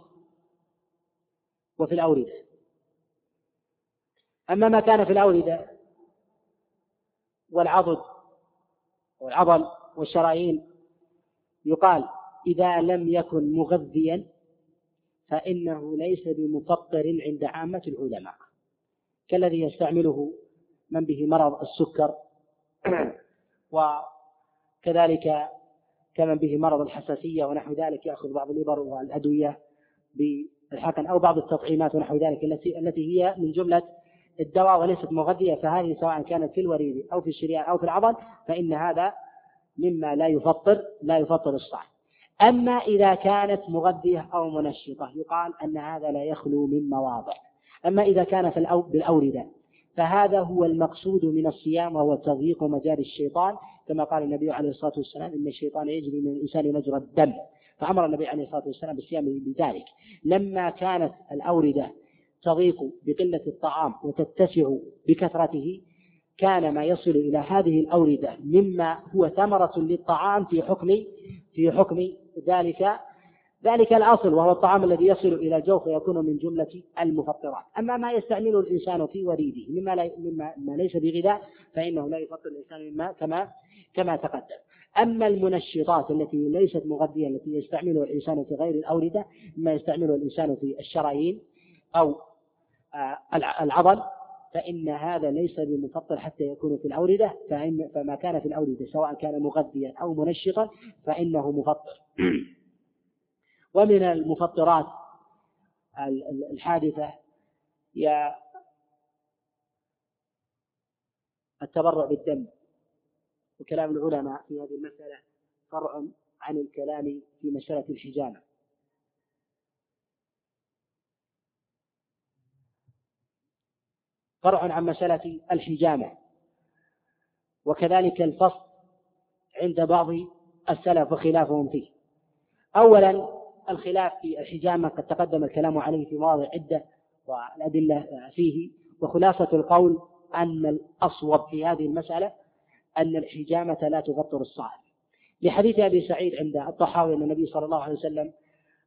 وفي الأوردة أما ما كان في الأوردة والعضد والعضل والشرايين. يقال إذا لم يكن مغذيا فإنه ليس بمفطر عند عامة العلماء. كالذي يستعمله من به مرض السكر وكذلك كمن به مرض الحساسية ونحو ذلك يأخذ بعض الإبر والأدوية بالحقن أو بعض التطعيمات ونحو ذلك التي التي هي من جملة الدواء وليست مغذية فهذه سواء كانت في الوريد أو في الشريان أو في العضل فإن هذا مما لا يفطر لا يفطر الصائم. أما إذا كانت مغذية أو منشطة يقال أن هذا لا يخلو من مواضع. أما إذا كان في بالأوردة فهذا هو المقصود من الصيام وهو تضييق مجاري الشيطان. كما قال النبي عليه الصلاة والسلام إن الشيطان يجري من الإنسان مجرى الدم. فأمر النبي عليه الصلاة والسلام بالصيام بذلك. لما كانت الأوردة تضيق بقلة الطعام وتتسع بكثرته كان ما يصل إلى هذه الأوردة مما هو ثمرة للطعام في حكم في حكم ذلك ذلك الأصل وهو الطعام الذي يصل إلى الجوف ويكون من جملة المفطرات. أما ما يستعمله الإنسان في وريده مما, لا مما ما ليس بغذاء فإنه لا يفطر الإنسان مما كما كما تقدم. أما المنشطات التي ليست مغذية التي يستعملها الإنسان في غير الأوردة مما يستعمله الإنسان في الشرايين أو العضل فإن هذا ليس بمفطر حتى يكون في الأوردة فإن فما كان في الأوردة سواء كان مغذيا أو منشطا فإنه مفطر ومن المفطرات الحادثة هي التبرع بالدم. وكلام العلماء في هذه المسألة فرع عن الكلام في مسألة الحجامة. فرع عن مسألة الحجامة. وكذلك الفصل عند بعض السلف وخلافهم فيه. أولا الخلاف في الحجامة قد تقدم الكلام عليه في مواضع عدة والأدلة فيه. وخلاصة القول أن الأصوب في هذه المسألة أن الحجامة لا تفطر الصائم لحديث أبي سعيد عند الطحاوي أن النبي صلى الله عليه وسلم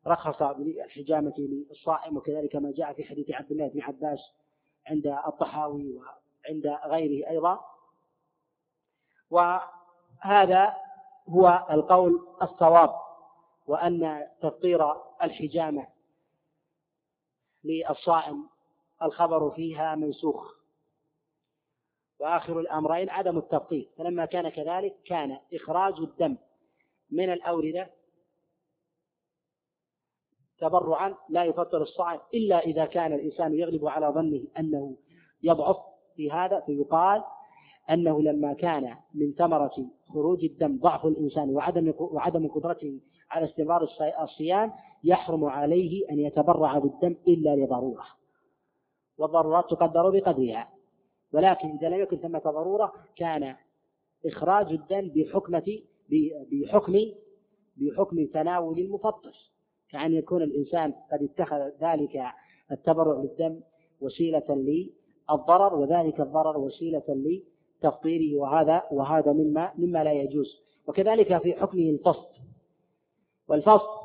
رخص بالحجامة للصائم وكذلك ما جاء في حديث عبد الله بن عباس عند الطحاوي وعند غيره أيضا. وهذا هو القول الصواب وأن تفطير الحجامة للصائم الخبر فيها منسوخ. وآخر الأمرين عدم التفطير فلما كان كذلك كان إخراج الدم من الأوردة تبرعا لا يفطر الصائم إلا إذا كان الإنسان يغلب على ظنه أنه يضعف في هذا فيقال أنه لما كان من ثمرة خروج الدم ضعف الإنسان وعدم وعدم قدرته على استمرار الصيام يحرم عليه أن يتبرع بالدم إلا لضرورة. والضرورات تقدر بقدرها. ولكن إذا لم يكن ثمة ضرورة كان إخراج الدم بحكمة بحكم بحكم تناول المفطر. كأن يكون الإنسان قد اتخذ ذلك التبرع بالدم وسيلة للضرر وذلك الضرر وسيلة لتفطيره وهذا وهذا مما مما لا يجوز. وكذلك في حكمه الفصل. والفصل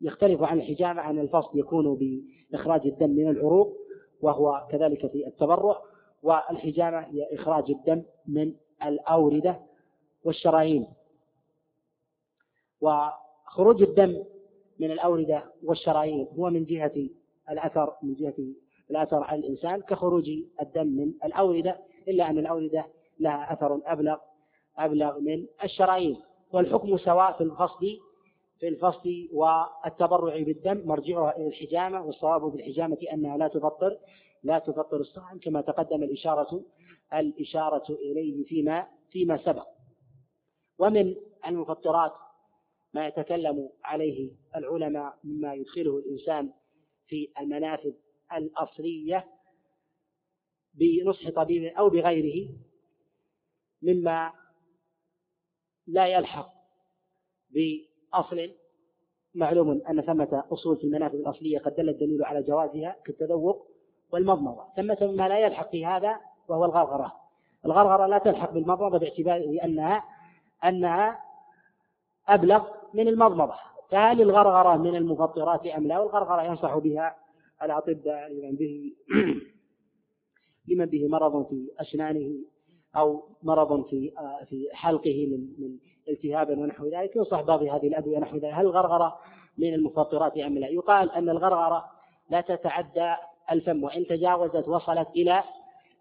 يختلف عن الحجامة عن الفصل يكون بإخراج الدم من العروق وهو كذلك في التبرع. والحجامة هي إخراج الدم من الأوردة والشرايين. وخروج الدم من الأوردة والشرايين هو من جهة الأثر من جهة الأثر على الإنسان كخروج الدم من الأوردة إلا أن الأوردة لها أثر أبلغ أبلغ من الشرايين. والحكم سواء في الفصل في الفصل والتبرع بالدم مرجعها إلى الحجامة والصواب في الحجامة أنها لا تفطر لا تفطر الصائم كما تقدم الإشارة الإشارة إليه فيما فيما سبق. ومن المفطرات ما يتكلم عليه العلماء مما يدخله الإنسان في المنافذ الأصلية بنصح طبيب أو بغيره مما لا يلحق بأصل معلوم أن ثمة أصول في المنافذ الأصلية قد دل الدليل على جوازها كالتذوق والمضمضة. ثمة مما لا يلحق في هذا وهو الغرغرة. الغرغرة لا تلحق بالمضمضة باعتبار أنها أنها أبلغ من المضمضة. فهل الغرغرة من المفطرات أم لا؟ والغرغرة ينصح بها الأطباء لمن به لمن به مرض في أسنانه أو مرض في في حلقه من من التهاب ونحو ذلك. ينصح بعض هذه الأدوية نحو ذلك. هل الغرغرة من المفطرات أم لا؟ يقال أن الغرغرة لا تتعدى الفم وإن تجاوزت وصلت إلى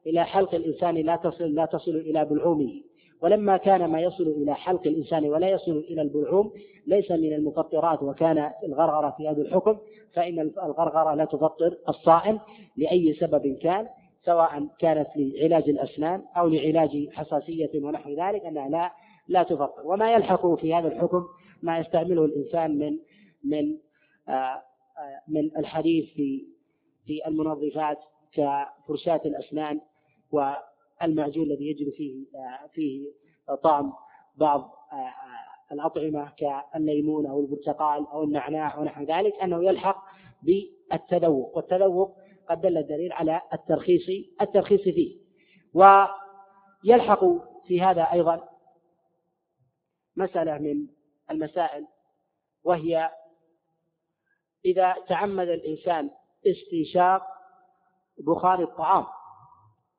إلى حلق الإنسان لا تصل لا تصل إلى بلعومه. ولما كان ما يصل إلى حلق الإنسان ولا يصل إلى البلعوم ليس من المفطرات وكان الغرغرة في هذا الحكم فإن الغرغرة لا تفطر الصائم لأي سبب كان سواء كانت لعلاج الأسنان أو لعلاج حساسية ونحو ذلك أنها لا لا تفطر. وما يلحق في هذا الحكم ما يستعمله الإنسان من من آه، من الحديث في في المنظفات كفرشاة الأسنان والمعجون الذي يجري فيه آه، فيه طعم بعض الأطعمة كالليمون أو البرتقال أو النعناع ونحو ذلك أنه يلحق بالتذوق والتذوق قد دل الدليل على الترخيص الترخيص فيه. ويلحق في هذا أيضا مسألة من المسائل وهي إذا تعمد الإنسان استنشاق بخار الطعام.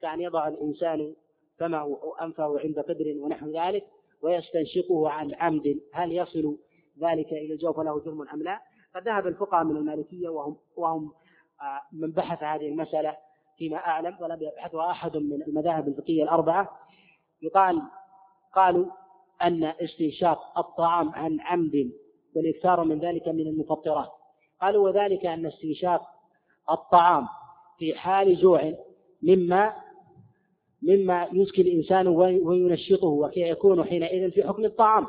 كأن يضع الإنسان فمه أنفه عند قدر ونحو ذلك ويستنشقه عن عمد. هل يصل ذلك إلى الجوف له جرم أم لا؟ فذهب الفقهاء من المالكية وهم وهم آه، من بحث هذه المسألة فيما أعلم ولم يبحثها أحد من المذاهب الفقهية الأربعة. يقال قالوا أن استنشاق الطعام عن عمد والإكثار من ذلك من المفطرات. قالوا وذلك أن استنشاق الطعام في حال جوع مما مما يزكي الإنسان وينشطه ويكون حينئذ في حكم الطعام.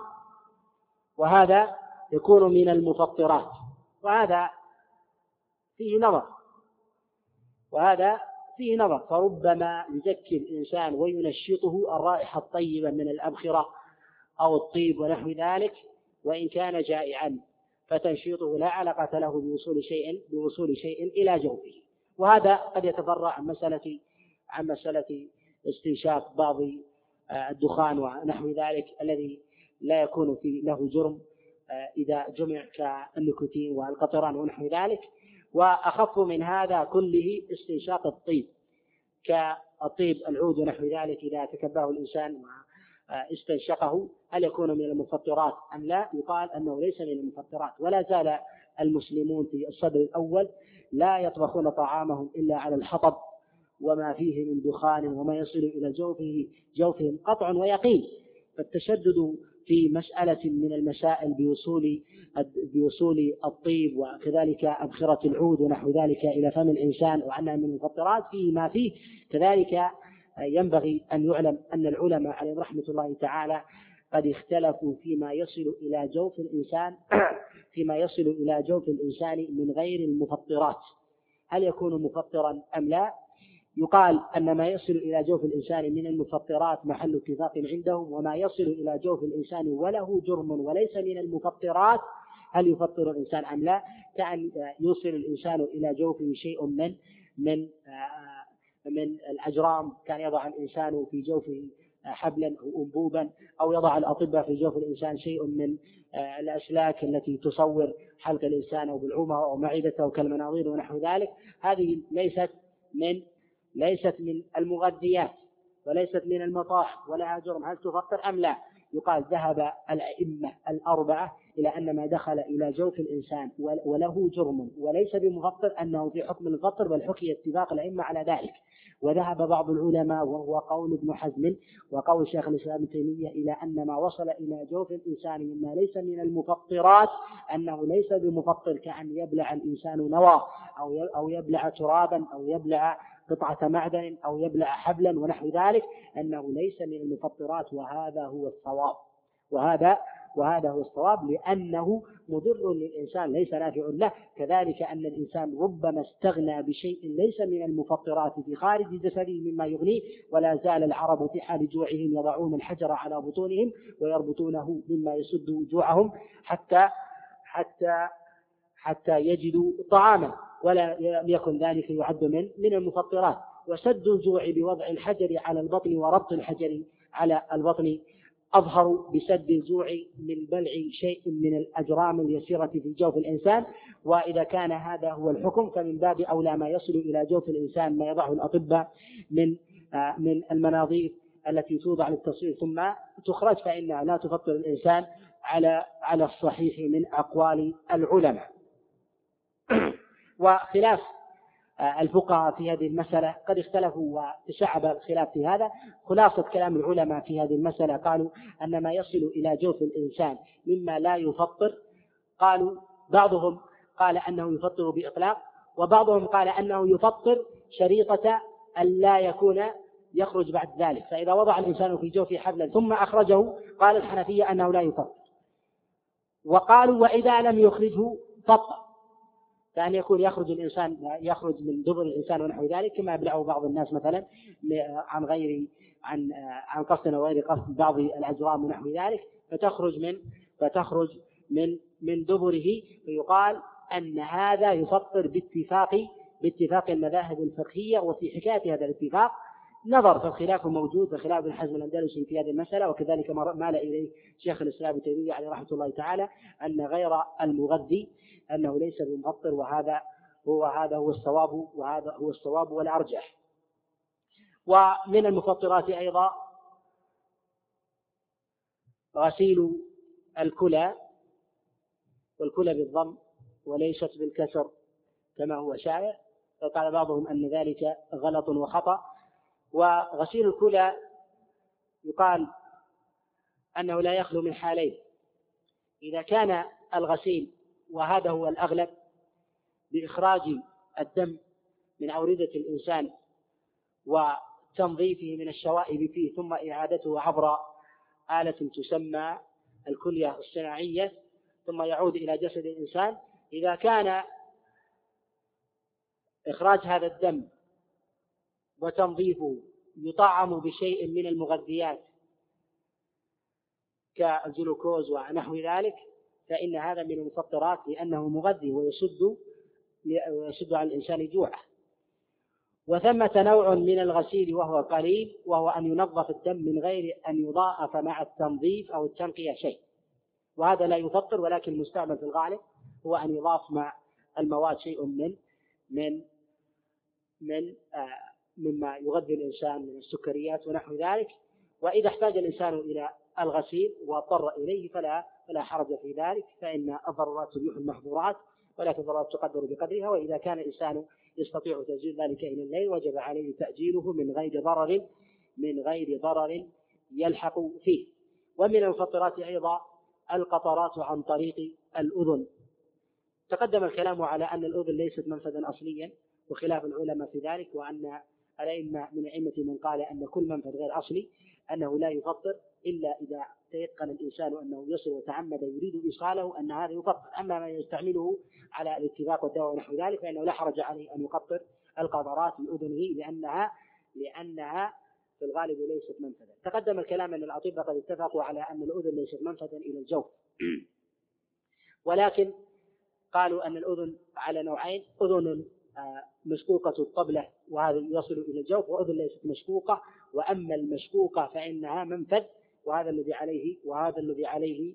وهذا يكون من المفطرات. وهذا فيه نظر. وهذا فيه نظر. فربما يزكي الإنسان وينشطه الرائحة الطيبة من الأبخرة أو الطيب ونحو ذلك وإن كان جائعا فتنشيطه لا علاقة له بوصول شيء بوصول شيء إلى جوفه. وهذا قد يتفرع عن مسألة عن مسألة استنشاق بعض آه، الدخان ونحو ذلك الذي لا يكون في له جرم آه، إذا جمع كالنيكوتين والقطران ونحو ذلك. وأخف من هذا كله استنشاق الطيب كالطيب العود ونحو ذلك إذا تكباه الإنسان استنشقه هل يكون من المفطرات أم لا؟ يقال أنه ليس من المفطرات ولا زال المسلمون في الصدر الأول لا يطبخون طعامهم إلا على الحطب. وما فيه من دخان وما يصل إلى جوفه جوفهم قطع ويقين. فالتشدد في مسألة من المسائل بوصول بوصول الطيب وكذلك أبخرة العود ونحو ذلك إلى فم الإنسان وأنها من المفطرات فيه ما فيه. كذلك ينبغي أن يعلم أن العلماء عليهم رحمة الله تعالى قد اختلفوا فيما يصل إلى جوف الإنسان فيما يصل إلى جوف الإنسان من غير المفطرات. هل يكون مفطرا أم لا؟ يقال أن ما يصل إلى جوف الإنسان من المفطرات محل اتفاق عندهم وما يصل إلى جوف الإنسان وله جرم وليس من المفطرات هل يفطر الإنسان أم لا؟ كأن يوصل الإنسان إلى جوفه شيء من من من الأجرام. كان يضع الإنسان في جوفه حبلا أو أنبوبا أو يضع الأطباء في جوف الإنسان شيء من آه، الأسلاك التي تصور حلق الإنسان أو بالعومة أو معدته كالمناظير ونحو ذلك. هذه ليست من ليست من المغذيات وليست من المطاح ولها جرم. هل تفطر أم لا؟ يقال ذهب الأئمة الأربعة إلى أن ما دخل إلى جوف الإنسان وله جرم. وليس بمفطر أنه في حكم المفطر بل حكي اتفاق الأئمة على ذلك. وذهب بعض العلماء وهو قول ابن حزم وقول شيخ الإسلام ابن تيمية إلى أن ما وصل إلى جوف الإنسان مما ليس من المفطرات أنه ليس بمفطر كأن يبلع الإنسان نوى أو أو يبلع ترابا أو يبلع قطعة معدن أو يبلع حبلا ونحو ذلك أنه ليس من المفطرات وهذا هو الصواب. وهذا وهذا هو الصواب لأنه مضر للإنسان ليس نافع له. كذلك أن الإنسان ربما استغنى بشيء ليس من المفطرات في خارج جسده مما يغنيه ولا زال العرب في حال جوعهم يضعون الحجر على بطونهم ويربطونه مما يسد جوعهم حتى حتى حتى يجدوا طعاما ولا يكن ذلك يعد من من المفطرات. وسد الجوع بوضع الحجر على البطن وربط الحجر على البطن أظهر بسد الجوع من بلع شيء من الأجرام اليسيرة في جوف الإنسان. وإذا كان هذا هو الحكم فمن باب أولى ما يصل إلى جوف الإنسان ما يضعه الأطباء من من المناظير التي توضع للتصوير. ثم تخرج فإنها لا تفطر الإنسان على على الصحيح من أقوال العلماء. وخلاف آه، الفقهاء في هذه المسألة قد اختلفوا وتشعب الخلاف في هذا. خلاصة كلام العلماء في هذه المسألة قالوا أن ما يصل إلى جوف الإنسان مما لا يفطر. قالوا بعضهم قال أنه يفطر بإطلاق وبعضهم قال أنه يفطر شريطة أن لا يكون يخرج بعد ذلك. فإذا وضع الإنسان في جوفه حبلا ثم أخرجه قال الحنفية أنه لا يفطر. وقالوا وإذا لم يخرجه فطر. كأن يكون يخرج الإنسان يخرج من دبر الإنسان ونحو ذلك كما يبلعه بعض الناس مثلا عن غير عن عن قصد أو غير قصد بعض الأجرام ونحو ذلك فتخرج من فتخرج من من دبره فيقال أن هذا يفطر باتفاق باتفاق المذاهب الفقهية وفي حكاية هذا الاتفاق نظر فالخلاف موجود فخلاف ابن حزم الأندلسي في هذه المسألة وكذلك مال إليه شيخ الإسلام ابن تيمية عليه رحمة الله تعالى أن غير المغذي أنه ليس بمفطر وهذا هو هذا هو الصواب وهذا هو الصواب والأرجح. ومن المفطرات أيضا غسيل الكلى والكلى بالضم وليست بالكسر كما هو شائع فقال بعضهم أن ذلك غلط وخطأ وغسيل الكلى يقال أنه لا يخلو من حالين. إذا كان الغسيل وهذا هو الأغلب بإخراج الدم من أوردة الإنسان وتنظيفه من الشوائب فيه ثم إعادته عبر آلة تسمى الكلية الصناعية ثم يعود إلى جسد الإنسان. إذا كان إخراج هذا الدم وتنظيفه يطعم بشيء من المغذيات كالجلوكوز ونحو ذلك فإن هذا من المفطرات لأنه مغذي ويسد ويسد على الإنسان جوعه. وثمة نوع من الغسيل وهو قليل وهو أن ينظف الدم من غير أن يضاعف مع التنظيف أو التنقية شيء. وهذا لا يفطر ولكن المستعمل في الغالب هو أن يضاف مع المواد شيء من من من آه مما يغذي الإنسان من السكريات ونحو ذلك وإذا احتاج الإنسان إلى الغسيل واضطر إليه فلا فلا حرج في ذلك فإن الضرورات تبيح المحظورات ولكن الضرورات تقدر بقدرها وإذا كان الإنسان يستطيع تأجيل ذلك إلى الليل وجب عليه تأجيله من غير ضرر من غير ضرر يلحق فيه. ومن المفطرات أيضا القطرات عن طريق الأذن. تقدم الكلام على أن الأذن ليست منفذا أصليا وخلاف العلماء في ذلك وأن الأئمة من أئمة من قال أن كل منفذ غير أصلي أنه لا يفطر إلا إذا تيقن الإنسان أنه يصل وتعمد يريد إيصاله أن هذا يفطر. أما ما يستعمله على الاتفاق والدواء ونحو ذلك فإنه لا حرج عليه أن يفطر القذرات بأذنه لأنها لأنها في الغالب ليست منفذا تقدم الكلام أن الأطباء قد اتفقوا على أن الأذن ليست منفذا إلى الجوف. ولكن قالوا أن الأذن على نوعين أذن مشقوقة الطبلة وهذا يصل إلى الجوف وأذن ليست مشقوقة وأما المشقوقة فإنها منفذ وهذا الذي عليه وهذا الذي عليه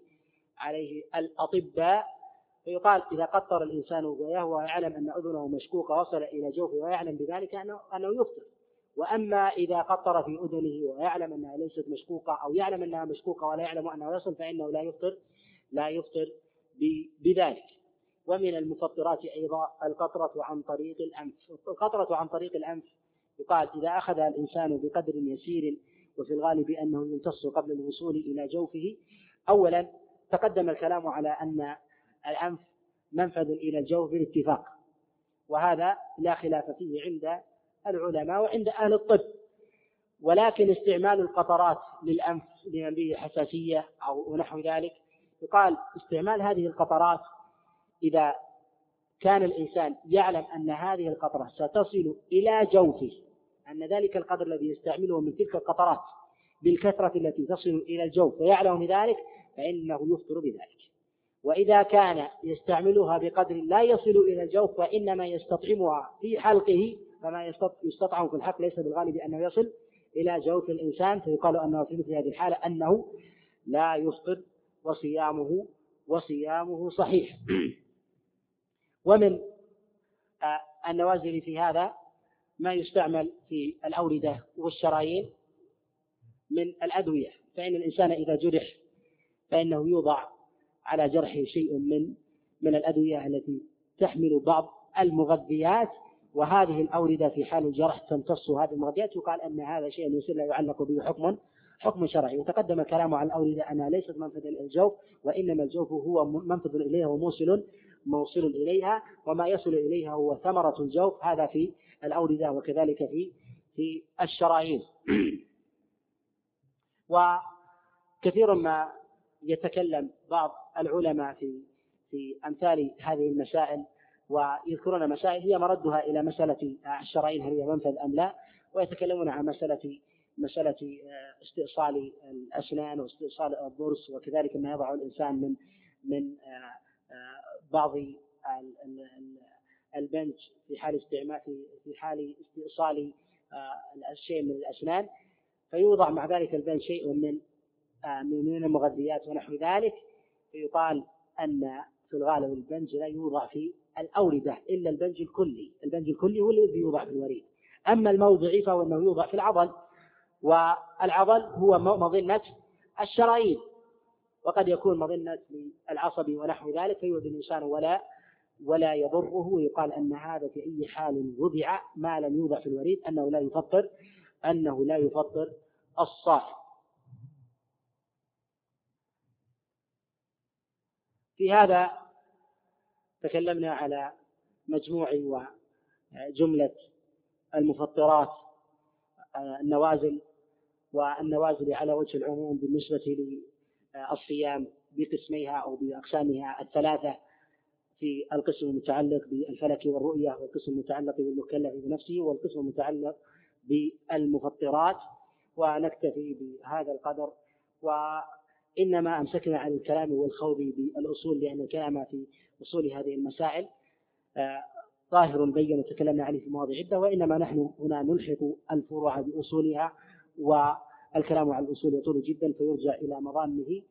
عليه الأطباء. فيقال إذا قطر الإنسان وهو يعلم أن أذنه مشقوقة وصل إلى جوفه ويعلم بذلك أنه أنه يفطر. وأما إذا قطر في أذنه ويعلم أنها ليست مشقوقة أو يعلم أنها مشقوقة ولا يعلم أنه يصل فإنه لا يفطر لا يفطر بذلك. ومن المفطرات أيضا القطرة عن طريق الأنف. القطرة عن طريق الأنف. يقال إذا أخذها الإنسان بقدر يسير وفي الغالب أنه يمتص قبل الوصول إلى جوفه أولا تقدم الكلام على أن الأنف منفذ إلى الجوف بالاتفاق. وهذا لا خلاف فيه عند العلماء وعند أهل الطب. ولكن استعمال القطرات للأنف لمن به حساسية أو نحو ذلك يقال استعمال هذه القطرات إذا كان الإنسان يعلم أن هذه القطرة ستصل إلى جوفه أن ذلك القدر الذي يستعمله من تلك القطرات بالكثرة التي تصل إلى الجوف ويعلم بذلك فإنه يفطر بذلك. وإذا كان يستعملها بقدر لا يصل إلى الجوف وإنما يستطعمها في حلقه فما يستطعم في الحلق ليس بالغالب أنه يصل إلى جوف الإنسان فيقال أنه في مثل هذه الحالة أنه لا يفطر وصيامه وصيامه صحيح. ومن آه، النوازل في هذا ما يستعمل في الأوردة والشرايين من الأدوية. فإن الإنسان إذا جرح فإنه يوضع على جرحه شيء من من الأدوية التي تحمل بعض المغذيات وهذه الأوردة في حال الجرح تمتص هذه المغذيات. يقال أن هذا شيء يصير لا يعلق به حكم حكم شرعي. وتقدم الكلام عن الأوردة أنها ليست منفذا إلى الجوف وإنما الجوف هو منفذ إليها وموصل موصل إليها وما يصل إليها هو ثمرة الجوف. هذا في الأوردة وكذلك في في الشرايين. وكثير ما يتكلم بعض العلماء في في أمثال هذه المسائل ويذكرون مسائل هي مردها إلى مسألة الشرايين هل هي منفذ أم لا ويتكلمون عن مسألة مسألة استئصال الأسنان واستئصال الضرس وكذلك ما يضع الإنسان من من بعض البنج في حال استعمال في حال استئصال الشيء من الأسنان. فيوضع مع ذلك البنج شيء من من المغذيات ونحو ذلك. فيقال أن في الغالب البنج لا يوضع في الأوردة إلا البنج الكلي. البنج الكلي هو الذي يوضع في الوريد. أما الموضعي فهو أنه يوضع في العضل والعضل هو مظنة الشرايين. وقد يكون مظنة للعصب ونحو ذلك فيؤذي الإنسان ولا ولا يضره. ويقال أن هذا في أي حال وضع ما لم يوضع في الوريد أنه لا يفطر أنه لا يفطر الصائم. في هذا تكلمنا على مجموع وجملة المفطرات النوازل والنوازل على وجه العموم بالنسبة للصيام بقسميها أو بأقسامها الثلاثة في القسم المتعلق بالفلك والرؤية والقسم المتعلق بالمكلف بنفسه والقسم المتعلق بالمفطرات ونكتفي بهذا القدر. وإنما أمسكنا عن الكلام والخوض بالأصول لأن الكلام في أصول هذه المسائل آه، ظاهر بين وتكلمنا عليه في مواضع عدة وإنما نحن هنا نلحق الفروع بأصولها والكلام على الأصول يطول جدا فيرجع إلى مظانه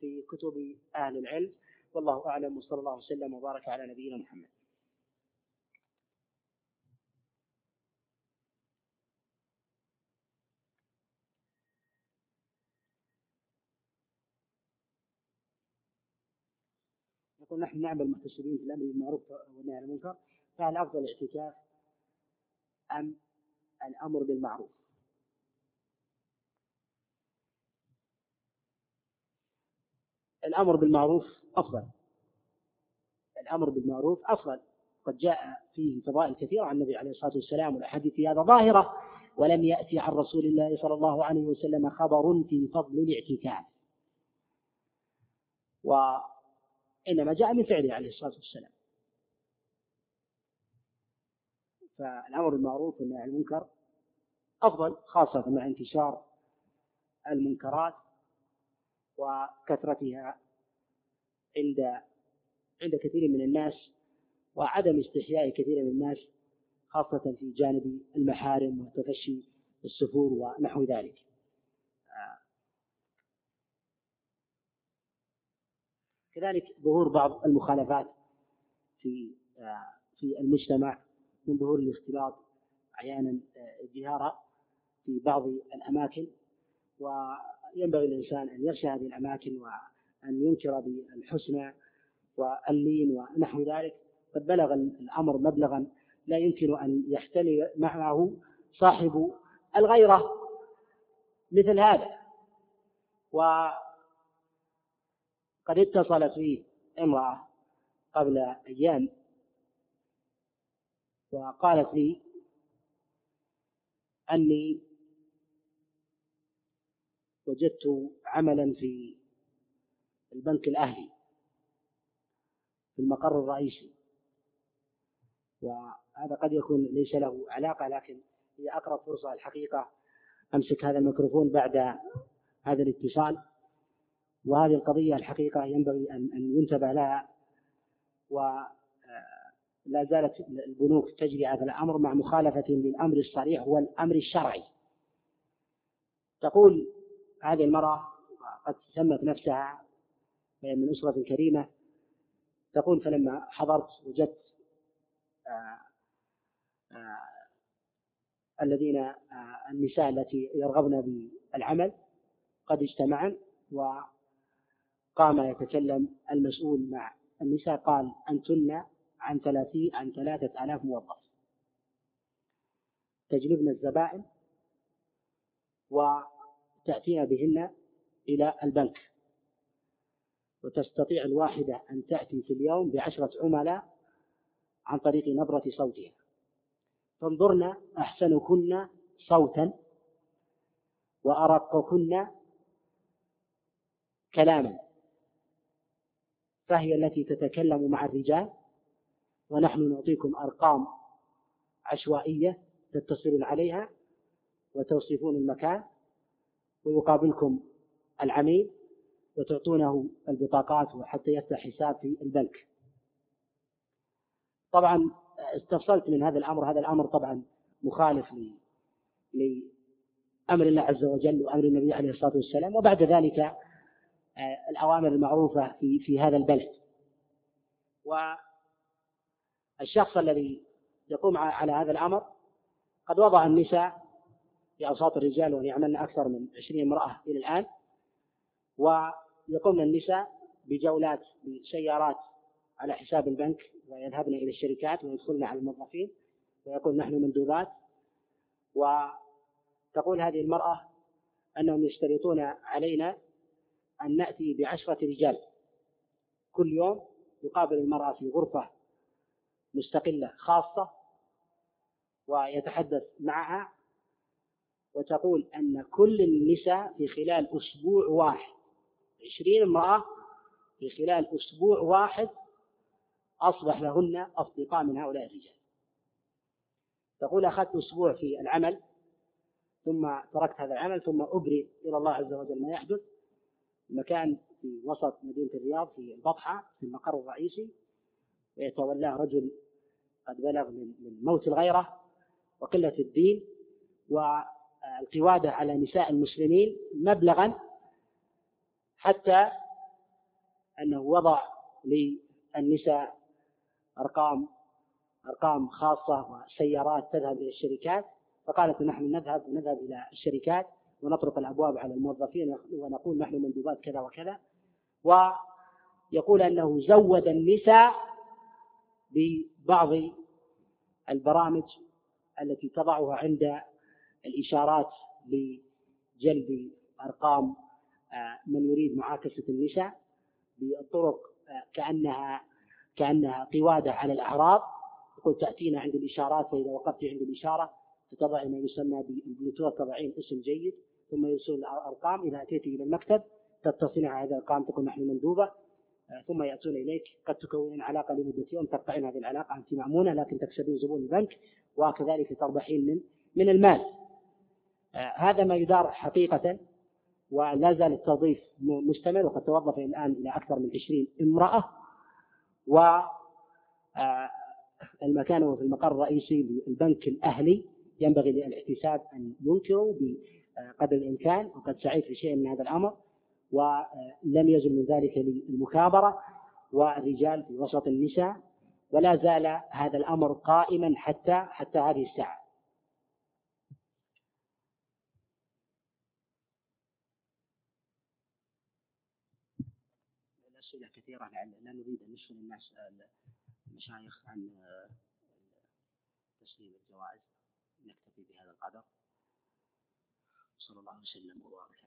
في كتب أهل العلم والله أعلم وصلى الله وسلم وبارك على نبينا محمد يقول نحن نعمل محتسبين في الأمر بالمعروف والنهي عن المنكر فهل أفضل الاعتكاف أم الأمر بالمعروف؟ الأمر بالمعروف أفضل. الأمر بالمعروف أفضل. قد جاء فيه فضائل كثيره عن النبي عليه الصلاة والسلام والأحاديث في هذا ظاهرة ولم يأتي عن رسول الله صلى الله عليه وسلم خبر في فضل الاعتكاف. وإنما جاء من فعله عليه الصلاة والسلام. فالأمر بالمعروف والنهي عن المنكر أفضل خاصة مع انتشار المنكرات وكثرتها عند عند كثير من الناس وعدم استحياء كثير من الناس خاصة في جانب المحارم وتفشي السفور ونحو ذلك. كذلك ظهور بعض المخالفات في في المجتمع من ظهور الاختلاط أحيانا جهارا في بعض الأماكن وينبغي الإنسان أن يخشى هذه الأماكن وأن ينكر بالحسنى واللين ونحو ذلك. قد بلغ الأمر مبلغا. لا يمكن أن يحتمل معه صاحب الغيرة مثل هذا. وقد اتصلت فيه امرأة قبل أيام وقالت لي أني وجدت عملا في البنك الأهلي في المقر الرئيسي. وهذا قد يكون ليس له علاقة لكن هي أقرب فرصة الحقيقة أمسك هذا الميكروفون بعد هذا الاتصال. وهذه القضية الحقيقة ينبغي أن ينتبه لها. ولا آه، زالت البنوك تجري هذا الأمر مع مخالفة للأمر الصريح والأمر الشرعي. تقول هذه المرأة قد سمت نفسها من أسرة كريمة. تقول فلما حضرت وجدت آه، آه، الذين آه، النساء التي يرغبن بالعمل قد اجتمعن وقام يتكلم المسؤول مع النساء قال أنتن عن ثلاثين عن ثلاثة آلاف موظف. تجلبن الزبائن وتأتين بهن إلى البنك. وتستطيع الواحدة أن تأتي في اليوم بعشرة عملاء عن طريق نبرة صوتها. فانظرن أحسنكن صوتا وأرقكن كلاما. فهي التي تتكلم مع الرجال ونحن نعطيكم أرقام عشوائية تتصلون عليها وتوصفون المكان. ويقابلكم العميل وتعطونه البطاقات حتى يفتح حساب في البنك. طبعا استفصلت من هذا الأمر. هذا الأمر طبعا مخالف لأمر الله عز وجل وأمر النبي عليه الصلاة والسلام. وبعد ذلك آه، الأوامر المعروفة في في هذا البلد. والشخص الذي يقوم على هذا الأمر قد وضع النساء في أوساط الرجال وأن يعملن أكثر من عشرين امرأة إلى الآن ويقومن النساء بجولات بسيارات على حساب البنك ويذهبن إلى الشركات ويدخلن على الموظفين ويقول نحن مندوبات وتقول هذه المرأة أنهم يشترطون علينا أن نأتي بعشرة رجال. كل يوم يقابل المرأة في غرفة مستقلة خاصة ويتحدث معها وتقول أن كل النساء في خلال أسبوع واحد. عشرين امرأة في خلال أسبوع واحد أصبح لهن أصدقاء من هؤلاء الرجال. تقول أخذت أسبوع في العمل ثم تركت هذا العمل ثم أبري إلى الله عز وجل ما يحدث. مكان في وسط مدينة الرياض في البطحة في المقر الرئيسي. ويتولاه رجل قد بلغ من موت الغيرة وقلة الدين. والقوادة على نساء المسلمين مبلغا حتى أنه وضع للنساء أرقام أرقام خاصة وسيارات تذهب إلى الشركات. فقالت نحن نذهب نذهب إلى الشركات ونطرق الأبواب على الموظفين ونقول نحن مندوبات كذا وكذا. ويقول أنه زود النساء ببعض البرامج التي تضعها عند الإشارات لجلب أرقام آه، من يريد معاكسة النساء بالطرق آه، كأنها كأنها قوادة على الأعراض. يقول تأتينا عند الإشارات فإذا وقفت عند الإشارة تضع ما يسمى بالبلوتوث تضعين اسم جيد ثم يرسل الأرقام. إذا أتيت إلى المكتب تتصل على هذه الأرقام تقول نحن مندوبة آه، ثم يأتون إليك. قد تكونين علاقة لمدة يوم تقطعين هذه العلاقة أنت مأمونة لكن تكسبين زبون البنك وكذلك تربحين من من المال. هذا ما يدار حقيقة ولا زال التوظيف مستمر وقد توظف الآن إلى أكثر من عشرين امرأة. والمكان آه، هو في المقر الرئيسي للبنك الأهلي. ينبغي للاحتساب أن ينكروا بقدر الإمكان وقد سعيت في شيء من هذا الأمر. ولم يزل من ذلك للمكابرة والرجال في وسط النساء. ولا زال هذا الأمر قائما حتى حتى هذه الساعة. كثيرة لا نريد أن نشغل الناس المشايخ عن تسليم الجوائز. نكتفي بهذا القدر. صلى الله وسلم وبارك